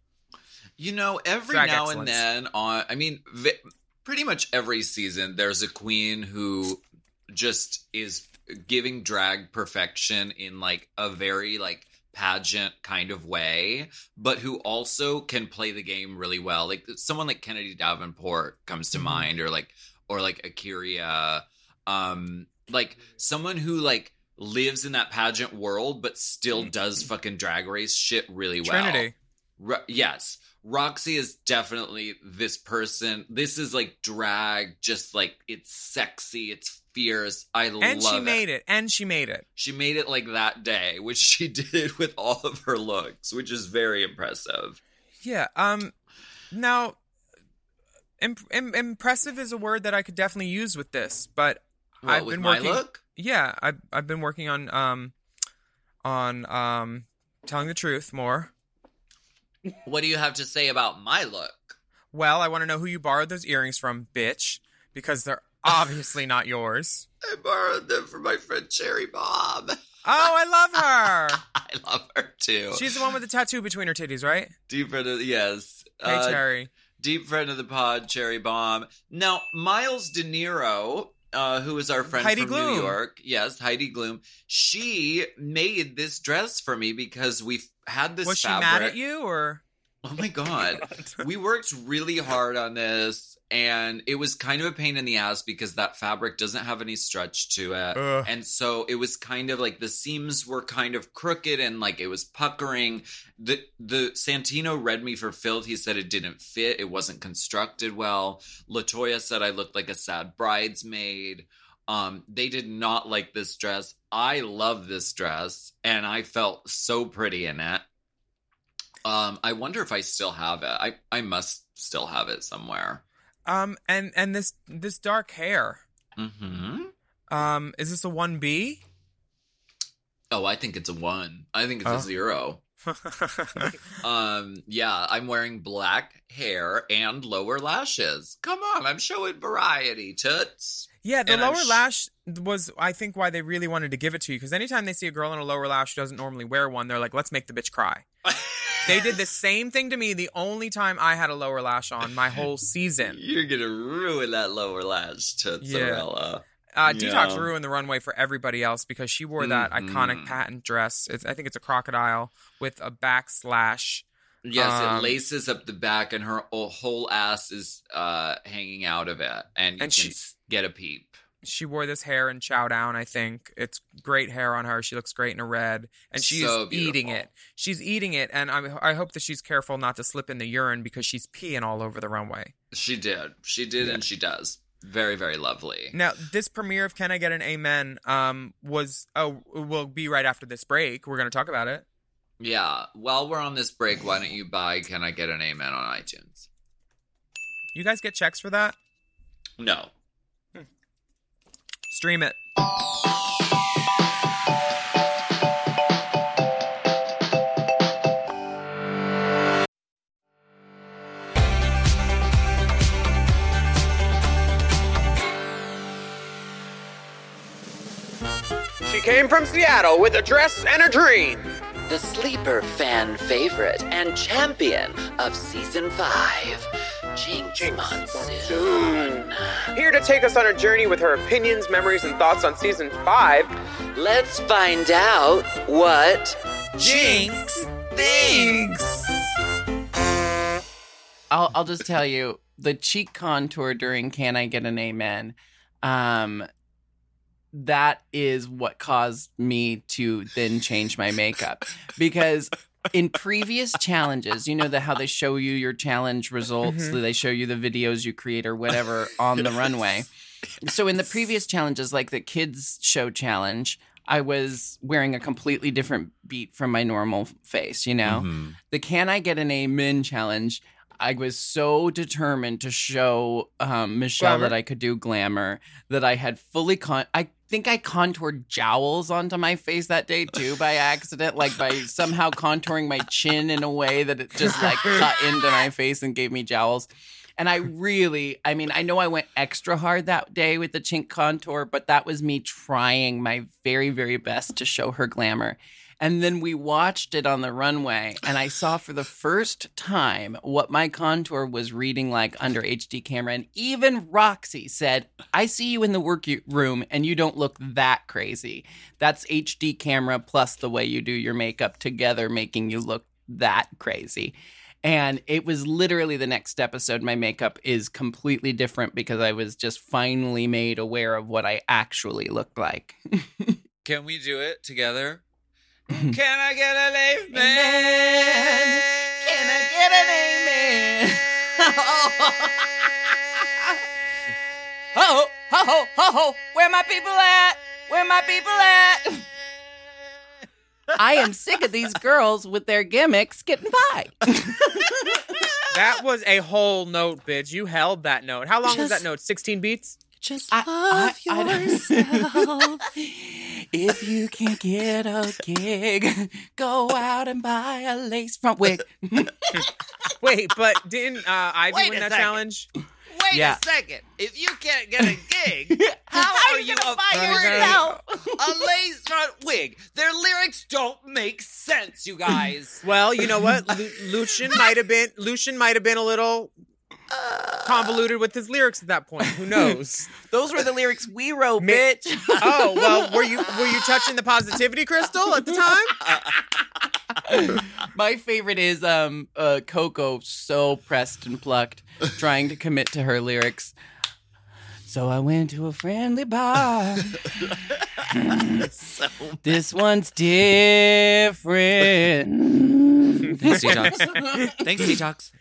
You know, every Drag now excellence. and then on I mean vi- pretty much every season there's a queen who just is giving drag perfection in like a very like pageant kind of way, but who also can play the game really well. Like someone like Kennedy Davenport comes to Mhm. mind or like or like A'keria um like someone who like lives in that pageant world but still does fucking drag race shit really well. Trinity. Ro- yes. Roxxxy is definitely this person. This is like drag, just like it's sexy, it's fierce. I And love it. And she made it. And she made it. She made it like that day, which she did with all of her looks, which is very impressive. Yeah. Um. Now, imp- im- impressive is a word that I could definitely use with this, but What, I've with been my working. look? Yeah, I've I've been working on um, on um, telling the truth more. What do you have to say about my look? Well, I want to know who you borrowed those earrings from, bitch, because they're obviously not yours. I borrowed them from my friend Cherry Bob. Oh, I love her. I love her too. She's the one with the tattoo between her titties, right? deep friend of yes. Hey, Uh, Cherry. deep friend of the pod, Cherry Bomb. Now, Miles De Niro, uh, who is our friend Heidi from Glüm. New York, yes, Heidi Glüm. She made this dress for me because we had this Was she mad at you or? Oh my god. we worked really hard on this and it was kind of a pain in the ass because that fabric doesn't have any stretch to it. Ugh. And so it was kind of like the seams were kind of crooked and like it was puckering. The the Santino read me for filth. He said it didn't fit. It wasn't constructed well. Latoya said I looked like a sad bridesmaid. Um, they did not like this dress. I love this dress, and I felt so pretty in it. Um, I wonder if I still have it. I I must still have it somewhere. Um, and and this this dark hair. Hmm. Um, is this a one B? Oh, I think it's a one. I think it's Oh. a zero. Um, yeah, I'm wearing black hair and lower lashes. Come on, I'm showing variety, toots. Yeah, the And lower sh- lash was, I think, why they really wanted to give it to you. Because anytime they see a girl in a lower lash who doesn't normally wear one, they're like, "Let's make the bitch cry." they did the same thing to me the only time I had a lower lash on my whole season. You're gonna ruin that lower lash, Tootsarella. Uh, Yeah. Detox ruined the runway for everybody else because she wore that Mhm. iconic patent dress. It's, I think it's a crocodile with a backslash. Yes, Um, it laces up the back, and her whole ass is uh hanging out of it, and you And she- get a peep. She wore this hair in Chow Down, I think. It's great hair on her. She looks great in a red. And she's So eating it. She's eating it. And I, I hope that she's careful not to slip in the urine because she's peeing all over the runway. She did, she did, and she does. Very, very lovely. Now, this premiere of Can I Get an Amen um, was, oh, will be right after this break. We're going to talk about it. Yeah. While we're on this break, why don't you buy Can I Get an Amen on iTunes? You guys get checks for that? No. Hmm. Stream it. She came from Seattle with a dress and a dream. The sleeper fan favorite and champion of season five, Jinkx, Monsoon. Here to take us on a journey with her opinions, memories, and thoughts on season five. Let's find out what Jinkx thinks. I'll I'll just tell you the cheek contour during "Can I Get an Amen," um, that is what caused me to then change my makeup because in previous challenges, you know the how they show you your challenge results, Mhm. they show you the videos you create or whatever on the runway. So in the previous challenges, like the kids show challenge. I was wearing a completely different beat from my normal face, you know? Mhm. the Can I Get an Amen challenge, I was so determined to show um, Michelle Glamour. that I could do glamour that I had fully con. I think I contoured jowls onto my face that day too by accident, like by somehow contouring my chin in a way that it just like cut into my face and gave me jowls. And I really, I mean, I know I went extra hard that day with the chink contour, but that was me trying my very, very best to show her glamour. And then we watched it on the runway, and I saw for the first time what my contour was reading like under HD camera. And even Roxxxy said, I see you in the work room, and you don't look that crazy. That's HD camera plus the way you do your makeup together, making you look that crazy. And it was literally the next episode. My makeup is completely different because I was just finally made aware of what I actually looked like. Can we do it together? Can I get an amen? Can I get an amen? ho ho ho ho ho! Where my people at? Where my people at? I am sick of these girls with their gimmicks getting by. That was a whole note, bitch. You held that note. How long was that note? 16 beats? Just love yourself. if you can't get a gig, go out and buy a lace front wig. Wait, but didn't uh, Ivy Wait win that second. challenge? Wait Yeah. a second. If you can't get a gig, how, are you affording a lace front wig? Their lyrics don't make sense, you guys. Well, you know what? Lu- Lucian might have been Lucian might have been a little convoluted with his lyrics at that point. Who knows? Those were the lyrics we wrote, Ma- bitch. oh well, were you were you touching the positivity crystal at the time? My favorite is um uh Coco so pressed and plucked, trying to commit to her lyrics. So I went to a friendly bar. so this one's different. Thanks, Detox. Thanks, Detox.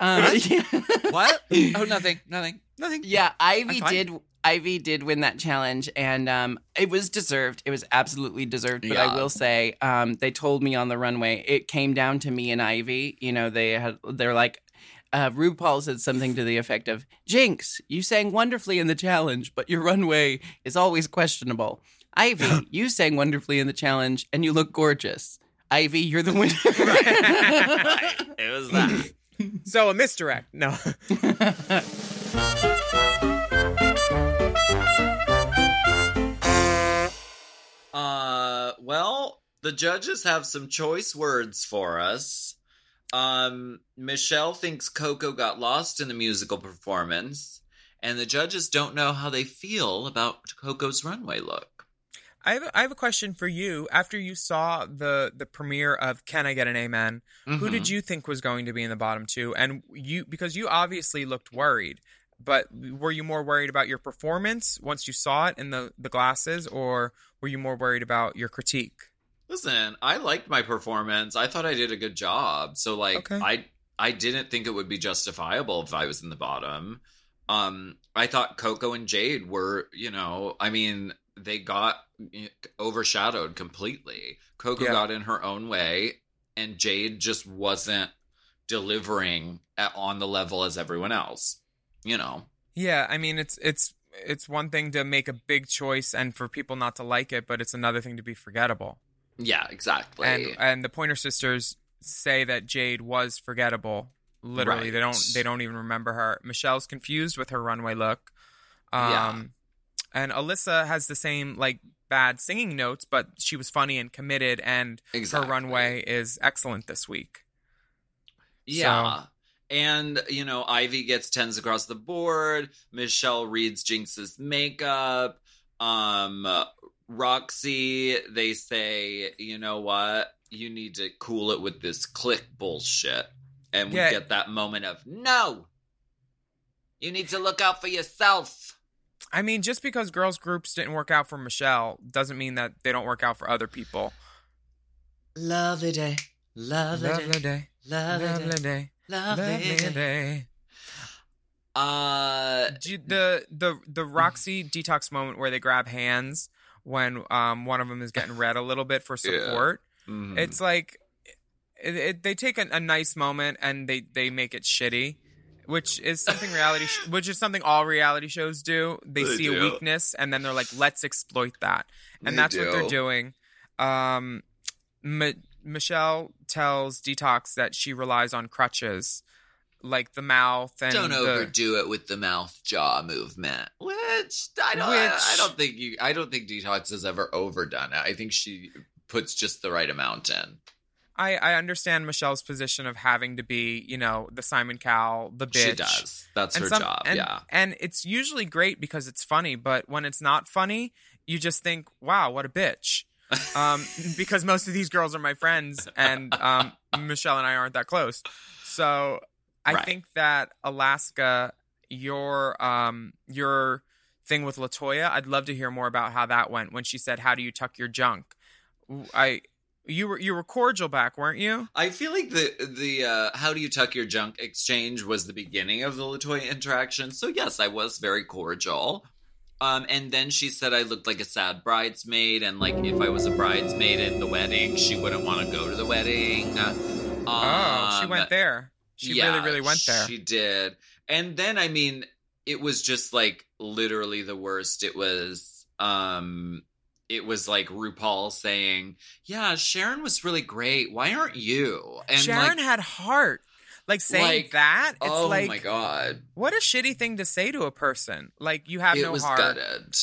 Um, What? Oh, nothing. Nothing. Nothing. Yeah, Ivy did. Ivy did win that challenge, and um, it was deserved. It was absolutely deserved. But I will say, um, they told me on the runway it came down to me and Ivy. You know, they had they're like. Uh, RuPaul said something to the effect of, "Jinkx, you sang wonderfully in the challenge, but your runway is always questionable. Ivy, you sang wonderfully in the challenge, and you look gorgeous. Ivy, you're the winner." It was that. So a misdirect. No. Uh, well, the judges have some choice words for us. Um, Michelle thinks Coco got lost in the musical performance, and the judges don't know how they feel about Coco's runway look. I have, a, I have a question for you. After you saw the the premiere of Can I Get an Amen, who did Mhm. you think was going to be in the bottom two? And you because you obviously looked worried, but were you more worried about your performance once you saw it in the the glasses, or were you more worried about your critique? Listen, I liked my performance. I thought I did a good job. So like Okay. I I didn't think it would be justifiable if I was in the bottom. Um I thought Coco and Jade were, you know, I mean, they got overshadowed completely. Coco Yeah. got in her own way and Jade just wasn't delivering at, on the level as everyone else. You know. Yeah, I mean it's it's it's one thing to make a big choice and for people not to like it, but it's another thing to be forgettable. Yeah, exactly. And and the Pointer Sisters say that Jade was forgettable. Literally, they don't they don't even remember her. Michelle's confused with her runway look. Um Yeah. And Alyssa has the same like bad singing notes, but she was funny and committed and Exactly. her runway is excellent this week. Yeah. And, you know, Ivy gets tens across the board. Michelle reads Jinkx's makeup. Um, Roxxxy, they say, you know what? You need to cool it with this clique bullshit. And we Yeah. get that moment of, no, you need to look out for yourself. I mean, just because girls groups didn't work out for Michelle doesn't mean that they don't work out for other people. Lovely day. Eh? Lovely, Lovely day. Eh? Eh? Lovely, Lovely day. Lovely, Lovely day. day. Uh, you- the the the Roxxxy detox moment where they grab hands when um one of them is getting red a little bit for Yeah. support. mhm. It's like it, it, they take a, a nice moment and they they make it shitty, which is something reality sh- which is something all reality shows do. They, They see a weakness and then they're like, let's exploit that, and They that's what they're doing. Um, Mi- Michelle tells Detox that she relies on crutches. Like the mouth and don't the- overdo it with the mouth jaw movement. Which I don't. I, I don't think you. I don't think detox has ever overdone it. I think she puts just the right amount in. I, I understand Michelle's position of having to be, you know, the Simon Cowell, the bitch. She does. That's And her some- job. and- yeah. And it's usually great because it's funny, but when it's not funny, you just think, wow, what a bitch. um, because most of these girls are my friends, and um, Michelle and I aren't that close. So I Right. think that Alaska, your um, your thing with Latoya, I'd love to hear more about how that went when she said, "How do you tuck your junk?" I you were you were cordial back, weren't you? I feel like the the uh, how do you tuck your junk exchange was the beginning of the Latoya interaction. So yes, I was very cordial. Um, and then she said I looked like a sad bridesmaid, and like if I was a bridesmaid at the wedding, she wouldn't want to go to the wedding. Um, oh, she went there. She yeah, really, really went there. She did. And then I mean, it was just like literally the worst. It was um it was like RuPaul saying, Yeah, Sharon was really great. Why aren't you? And Sharon like, had heart. Like saying Like, that, it's oh like my god. what a shitty thing to say to a person. Like you have it no was heart. gutted.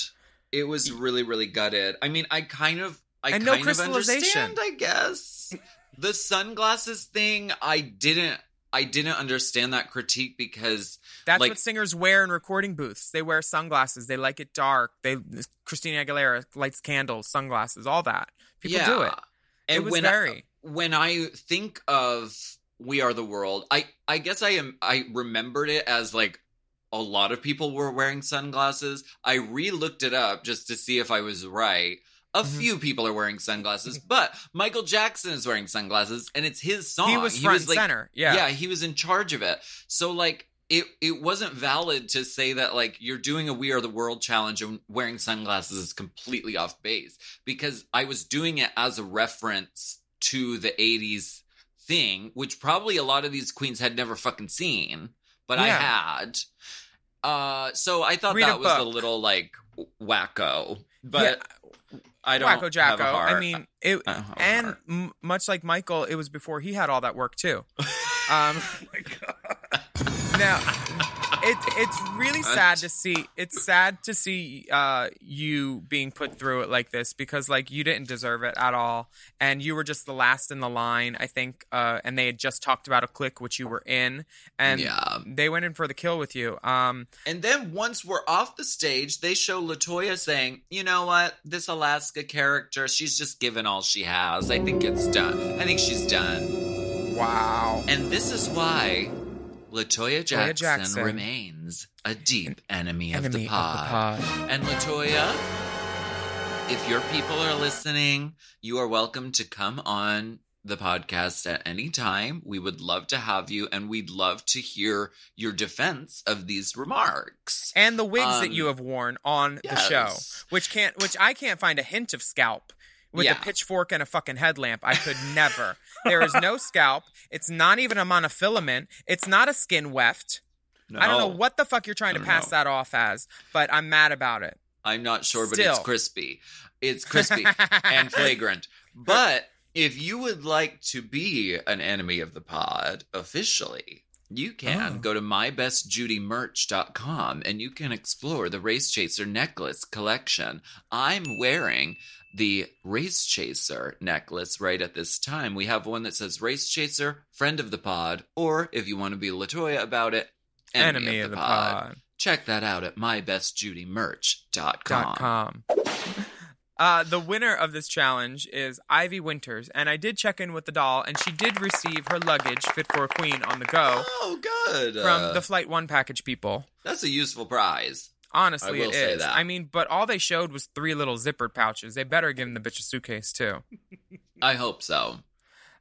It was really, really gutted. I mean, I kind of I And no kind of understand, I guess. the sunglasses thing, I didn't I didn't understand that critique because That's like what singers wear in recording booths. They wear sunglasses. They like it dark. They Christina Aguilera lights candles, sunglasses, all that. People do it. And it was when I- very. when I think of We Are the World, I I guess I am I remembered it as like a lot of people were wearing sunglasses. I re-looked it up just to see if I was right. A Mm-hmm. few people are wearing sunglasses, but Michael Jackson is wearing sunglasses, and it's his song. He was front and like, center, yeah. yeah, he was in charge of it. So like, it it wasn't valid to say that like you're doing a We Are the World challenge and wearing sunglasses is completely off base because I was doing it as a reference to the '80s thing, which probably a lot of these queens had never fucking seen, but I had. Uh, so I thought Read a that was a little like wacko, but I don't Wacko Jacko. I mean, it, I don't have a and m- much like Michael, it was before he had all that work too. Um, now, it, it's really sad to see. It's sad to see uh, you being put through it like this because, like, you didn't deserve it at all, and you were just the last in the line, I think. Uh, and they had just talked about a clique which you were in, and Yeah. they went in for the kill with you. Um, And then once we're off the stage, they show Latoya saying, "You know what? This Alaska character, she's just given all she has. I think it's done. I think she's done." Wow. And this is why Latoya Jackson, Jackson. remains a deep enemy, of, enemy the of the pod. pod. And Latoya, if your people are listening, you are welcome to come on the podcast at any time. We would love to have you, and we'd love to hear your defense of these remarks. and the wigs that Um, you have worn on the show, which can't, which I can't find a hint of scalp. With Yeah. a pitchfork and a fucking headlamp, I could never. There is no scalp. It's not even a monofilament. It's not a skin weft. I don't know what the fuck you're trying to pass know. that off as, but I'm mad about it. I'm not sure, but it's crispy. It's crispy and flagrant. But if you would like to be an enemy of the pod officially, you can Oh. go to mybestjudymerch.com and you can explore the Race Chaser necklace collection. I'm wearing the Race Chaser necklace right at this time. We have one that says Race Chaser, friend of the pod, or if you want to be Latoya about it, enemy, of, the, pod. Check that out at mybestjudymerch.com. dot com. Uh, the winner of this challenge is Ivy Winters, and I did check in with the doll, and she did receive her luggage fit for a queen on the go Oh, good. from Uh, the Flight One package people. That's a useful prize. Honestly, I will it say is. that. I mean, but all they showed was three little zippered pouches. They better give the bitch a suitcase too. I hope so.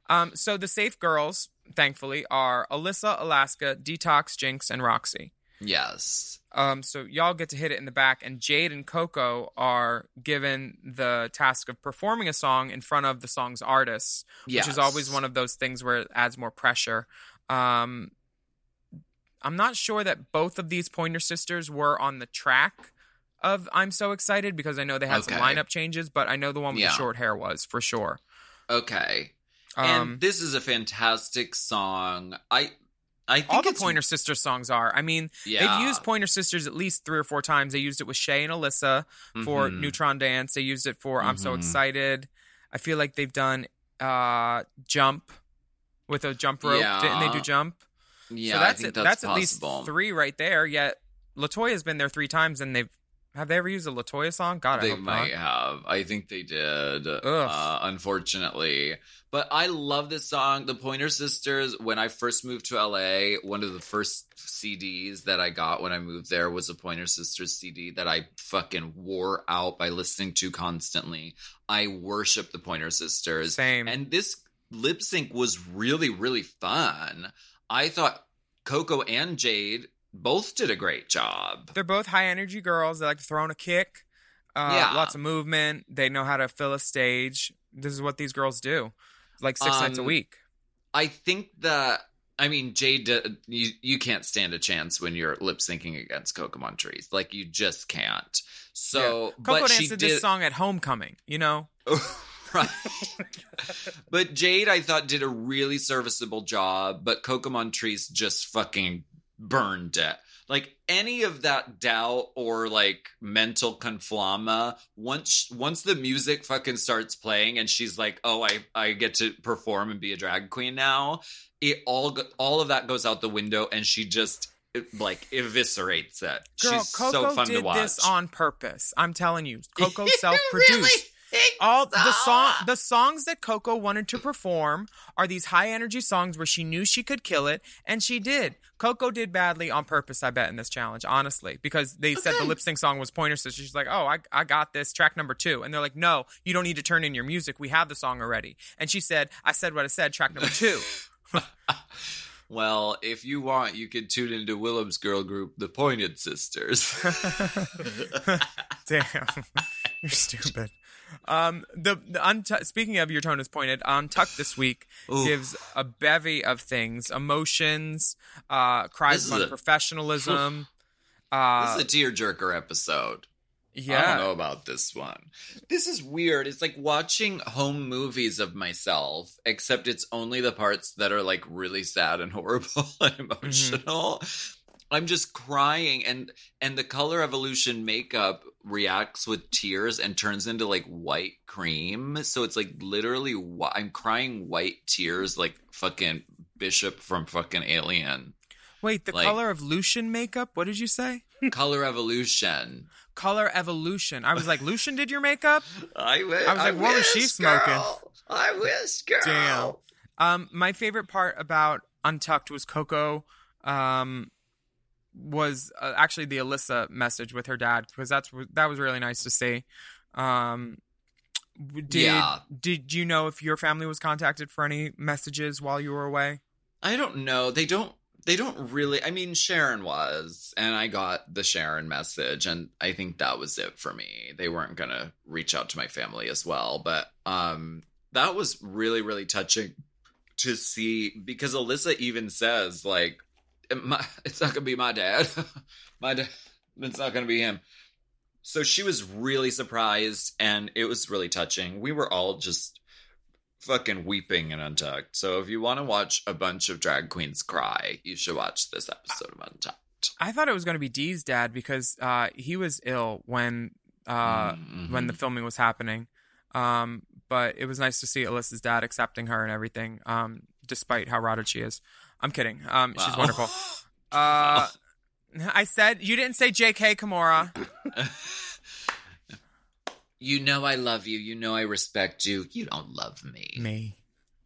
Um, so the safe girls, thankfully, are Alyssa, Alaska, Detox, Jinkx, and Roxxxy. Yes. Um, so y'all get to hit it in the back, and Jade and Coco are given the task of performing a song in front of the song's artists, which is always one of those things where it adds more pressure. Um, I'm not sure that both of these Pointer Sisters were on the track of "I'm So Excited" because I know they had some lineup changes, but I know the one with Yeah. the short hair was for sure. Okay. Um, and this is a fantastic song. I I think all the Pointer Sisters songs are. I mean, Yeah. they've used Pointer Sisters at least three or four times. They used it with Shay and Alyssa for Mhm. Neutron Dance. They used it for I'm So Mhm. Excited. I feel like they've done uh Jump with a jump rope. Didn't they do Jump? Yeah, so I that's think it. that's at least three right there. Yet Latoya's been there three times, and they've have they ever used a Latoya song? God, I they might not. have. I think they did. Uh, unfortunately, but I love this song. The Pointer Sisters. When I first moved to LA, one of the first CDs that I got when I moved there was a Pointer Sisters CD that I fucking wore out by listening to constantly. I worship the Pointer Sisters. Same. And this lip sync was really, really fun. I thought Coco and Jade both did a great job. They're both high energy girls. They like to throw in a kick. Uh, Yeah. Lots of movement. They know how to fill a stage. This is what these girls do. Like six nights a Um, week. I think that I mean Jade, uh, you you can't stand a chance when you're lip syncing against Coco Montrese. Like you just can't. So, Yeah. Coco but she did this song at homecoming. You know, right. but Jade, I thought did a really serviceable job. But Coco Montrese just fucking burned it. Like any of that doubt or like mental conflama, once once the music fucking starts playing and she's like, "Oh, I I get to perform and be a drag queen now," it all all of that goes out the window, and she just like eviscerates it. girl, she's Coco so fun did to watch. this on purpose. I'm telling you, Coco self-produced. All the song the songs that Coco wanted to perform are these high energy songs where she knew she could kill it and she did. Coco did badly on purpose, I bet, in this challenge, honestly, because they said the lip sync song was Pointer Sisters. She's like, "Oh, I I got this track number 2." And they're like, "No, you don't need to turn in your music. We have the song already." And she said, "I said what I said, track number 2." Well, if you want, you can tune into Willam's girl group, the Pointed Sisters. Damn, you're stupid. Um, the, the untu- speaking of your tone is pointed, Untucked this week Oof. gives a bevy of things: emotions, uh, cries is about a- professionalism. uh, this is a tearjerker episode. Yeah, I don't know about this one. This is weird. It's like watching home movies of myself, except it's only the parts that are like really sad and horrible and emotional. I'm just crying and and the color evolution makeup reacts with tears and turns into like white cream. So it's like literally whi- I'm crying white tears like fucking Bishop from fucking Alien. Wait, the like- color of Lucian makeup? What did you say? color evolution. Color evolution. I was like, Lucian did your makeup? I wish. I was like, what was she smoking? I wish, girl. Damn. Um, my favorite part about Untucked was Coco. Um, was uh, actually the Alyssa message with her dad because that's that was really nice to see. Um, did Yeah. did you know if your family was contacted for any messages while you were away? I don't know. They don't. They don't really. I mean, Sharon was, and I got the Sharon message, and I think that was it for me. They weren't gonna reach out to my family as well, but um, that was really, really touching to see because Alyssa even says like, my, "It's not gonna be my dad. my dad. It's not gonna be him." So she was really surprised, and it was really touching. We were all just fucking weeping and Untucked. So if you want to watch a bunch of drag queens cry, you should watch this episode of Untucked. I thought it was going to be Dee's dad because uh, he was ill when uh, Mm-hmm. when the filming was happening. Um, but it was nice to see Alyssa's dad accepting her and everything, um, despite how rotted she is. I'm kidding. Um, She's wonderful. Uh, I said you didn't say J.K. Kimura. You know I love you. You know I respect you. You don't love me. Me.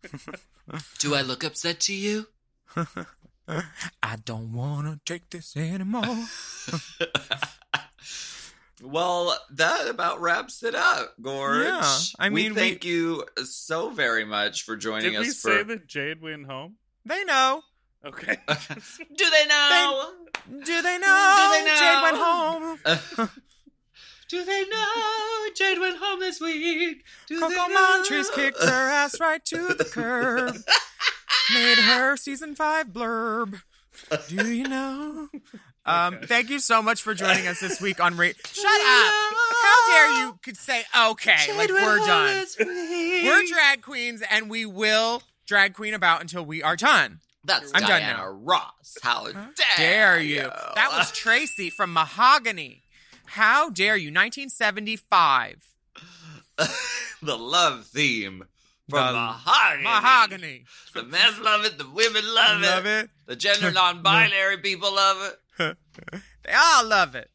Do I look upset to you? I don't want to take this anymore. Well, that about wraps it up, Gorge. Yeah, I we mean, we- thank you so very much for joining Did we us say for. that Jade went home? They know. Okay. Do they know? Do they know? Do they know? Jade went home. Do they know Jade went home this week? Do they Coco know? Montrese kicked her ass right to the curb. Made her season five blurb. Do you know? Um, thank you so much for joining us this week on Rate. Shut up! How dare you could say okay, like we're done. We're drag queens, and we will drag queen about until we are done. That's I'm done now. Ross. How dare, Dare you? That was Tracy from Mahogany. How dare you? 1975. the love theme from The Mahogany. Mahogany. The men love it. The women love, Love it. The gender non-binary people love it. They all love it.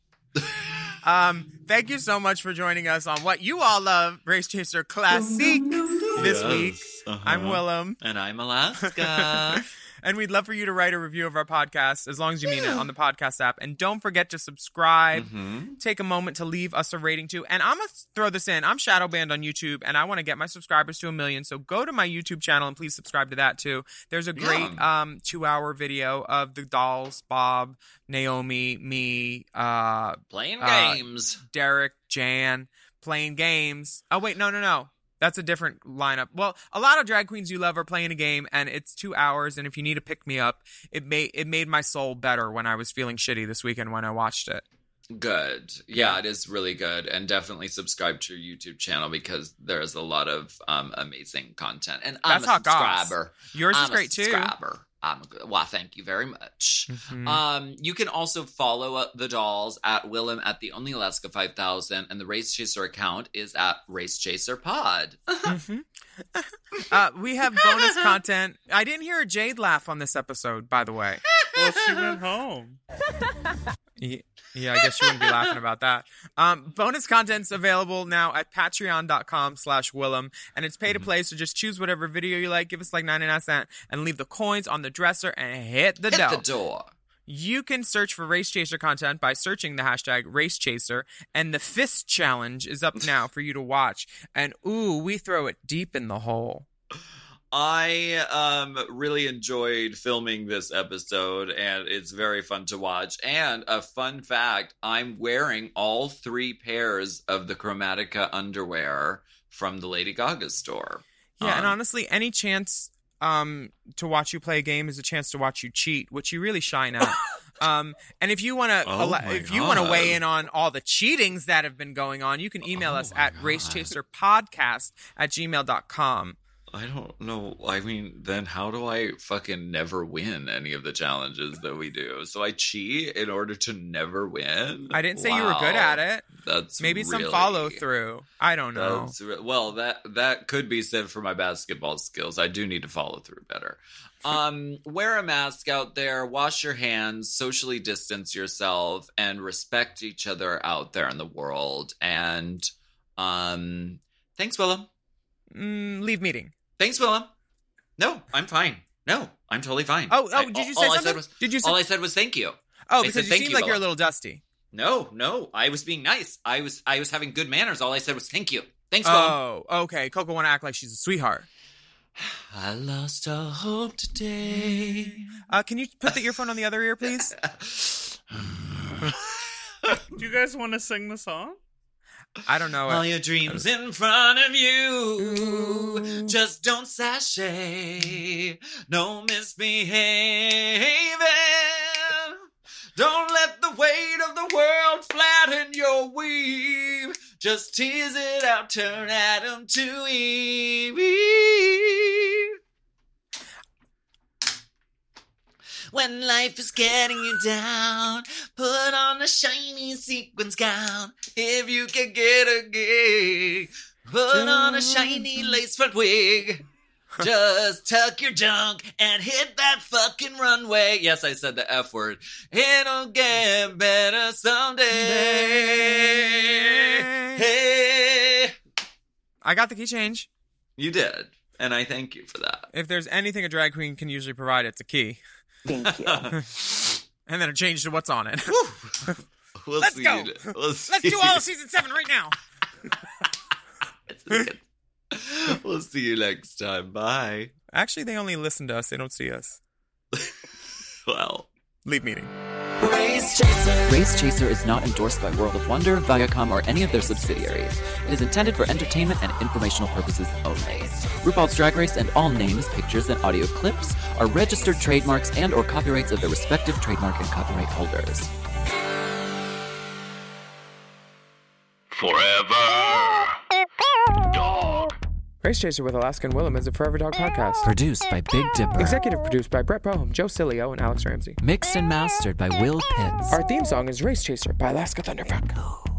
um, thank you so much for joining us on what you all love, Race Chaser Classic this Yes, week. Uh-huh. I'm Willam. And I'm Alaska. and we'd love for you to write a review of our podcast as long as you mean it on the podcast app. And don't forget to subscribe. Mm-hmm. Take a moment to leave us a rating too. And I'm going to throw this in. I'm shadow banned on YouTube and I want to get my subscribers to a million. So go to my YouTube channel and please subscribe to that too. There's a great um, two hour video of the dolls, Bob, Naomi, me, uh, Playing uh, games. Derek, Jan, playing games. Oh wait, no, no, no. That's a different lineup. Well, a lot of drag queens you love are playing a game, and it's two hours. And if you need to pick me up, it made it made my soul better when I was feeling shitty this weekend when I watched it. Good. Yeah, it is really good. And definitely subscribe to your YouTube channel because there's a lot of um, amazing content. And I'm That's a hot goss. subscriber. Yours is I'm a great, too. Subscriber. I'm a, well, thank you very much. Mhm. Um, you can also follow uh, the dolls at Willam at the Only Alaska 5000, and the Race Chaser account is at Race Chaser Pod. Uh, we have bonus content. I didn't hear a Jade laugh on this episode, by the way. Well, she went home. Ye- Yeah, I guess you wouldn't be laughing about that. Um, bonus content's available now at patreon.com slash Willam, and it's Mm-hmm. pay to play, so just choose whatever video you like, give us like 99 cents, and leave the coins on the dresser and hit the Hit door. the door. You can search for Race Chaser content by searching the hashtag Race Chaser, and the Fist Challenge is up now for you to watch. And ooh, we throw it deep in the hole. I um really enjoyed filming this episode and it's very fun to watch. And a fun fact, I'm wearing all three pairs of the Chromatica underwear from the Lady Gaga store. Yeah, and Um, honestly, any chance um, to watch you play a game is a chance to watch you cheat, which you really shine at. um, and if you want to, Oh if you want to weigh in on all the cheatings that have been going on, you can email us at racechaserpodcast at gmail.com. I don't know. I mean, then how do I fucking never win any of the challenges that we do? So I cheat in order to never win? I didn't say you were good at it. That's Maybe some follow through. I don't know. Re- well, that that could be said for my basketball skills. I do need to follow through better. Um, wear a mask out there, wash your hands, socially distance yourself, and respect each other out there in the world. And um, thanks, Willam. Mm, leave meeting. Thanks, Willam. No, I'm fine. No, I'm totally fine. Oh, oh, I- did you all say I something? said was, Did you say- all I said was thank you. Oh, I because said you thank seem like you're a little dusty. No, no, I was being nice. I was I was having good manners. All I said was thank you. Thanks, Willam. Oh, okay. Coco want to act like she's a sweetheart. I lost all hope today. Uh, can you put the earphone on the other ear, please? Do you guys want to sing the song? I don't know. All your dreams in front of you. Just don't sashay. No misbehaving. Don't let the weight of the world flatten your weave. Just tease it out, turn Adam to Eve. When life is getting you down, put on a shiny sequins gown. If you can get a gig, put on a shiny lace front wig. Just tuck your junk and hit that fucking runway. Yes, I said the F word. It'll get better someday. Hey. I got the key change. You did. And I thank you for that. If there's anything a drag queen can usually provide, it's a key. Thank you. and then a change to what's on it. We'll Let's see go. we'll Let's do all of season seven right now. We'll see you next time. Bye. Actually, they only listen to us. They don't see us. Well, leave meeting. Race Chaser. Race Chaser is not endorsed by World of Wonder, Viacom, or any of their subsidiaries. It is intended for entertainment and informational purposes only. RuPaul's Drag Race and all names, pictures, and audio clips are registered trademarks and or copyrights of their respective trademark and copyright holders. Forever. Race Chaser with Alaska and Willam is a Forever Dog podcast. Produced by Big Dipper. Executive produced by Brett Boehm, Joe Cilio, and Alex Ramsey. Mixed and mastered by Will Pitts. Our theme song is Race Chaser by Alaska Thunderfuck.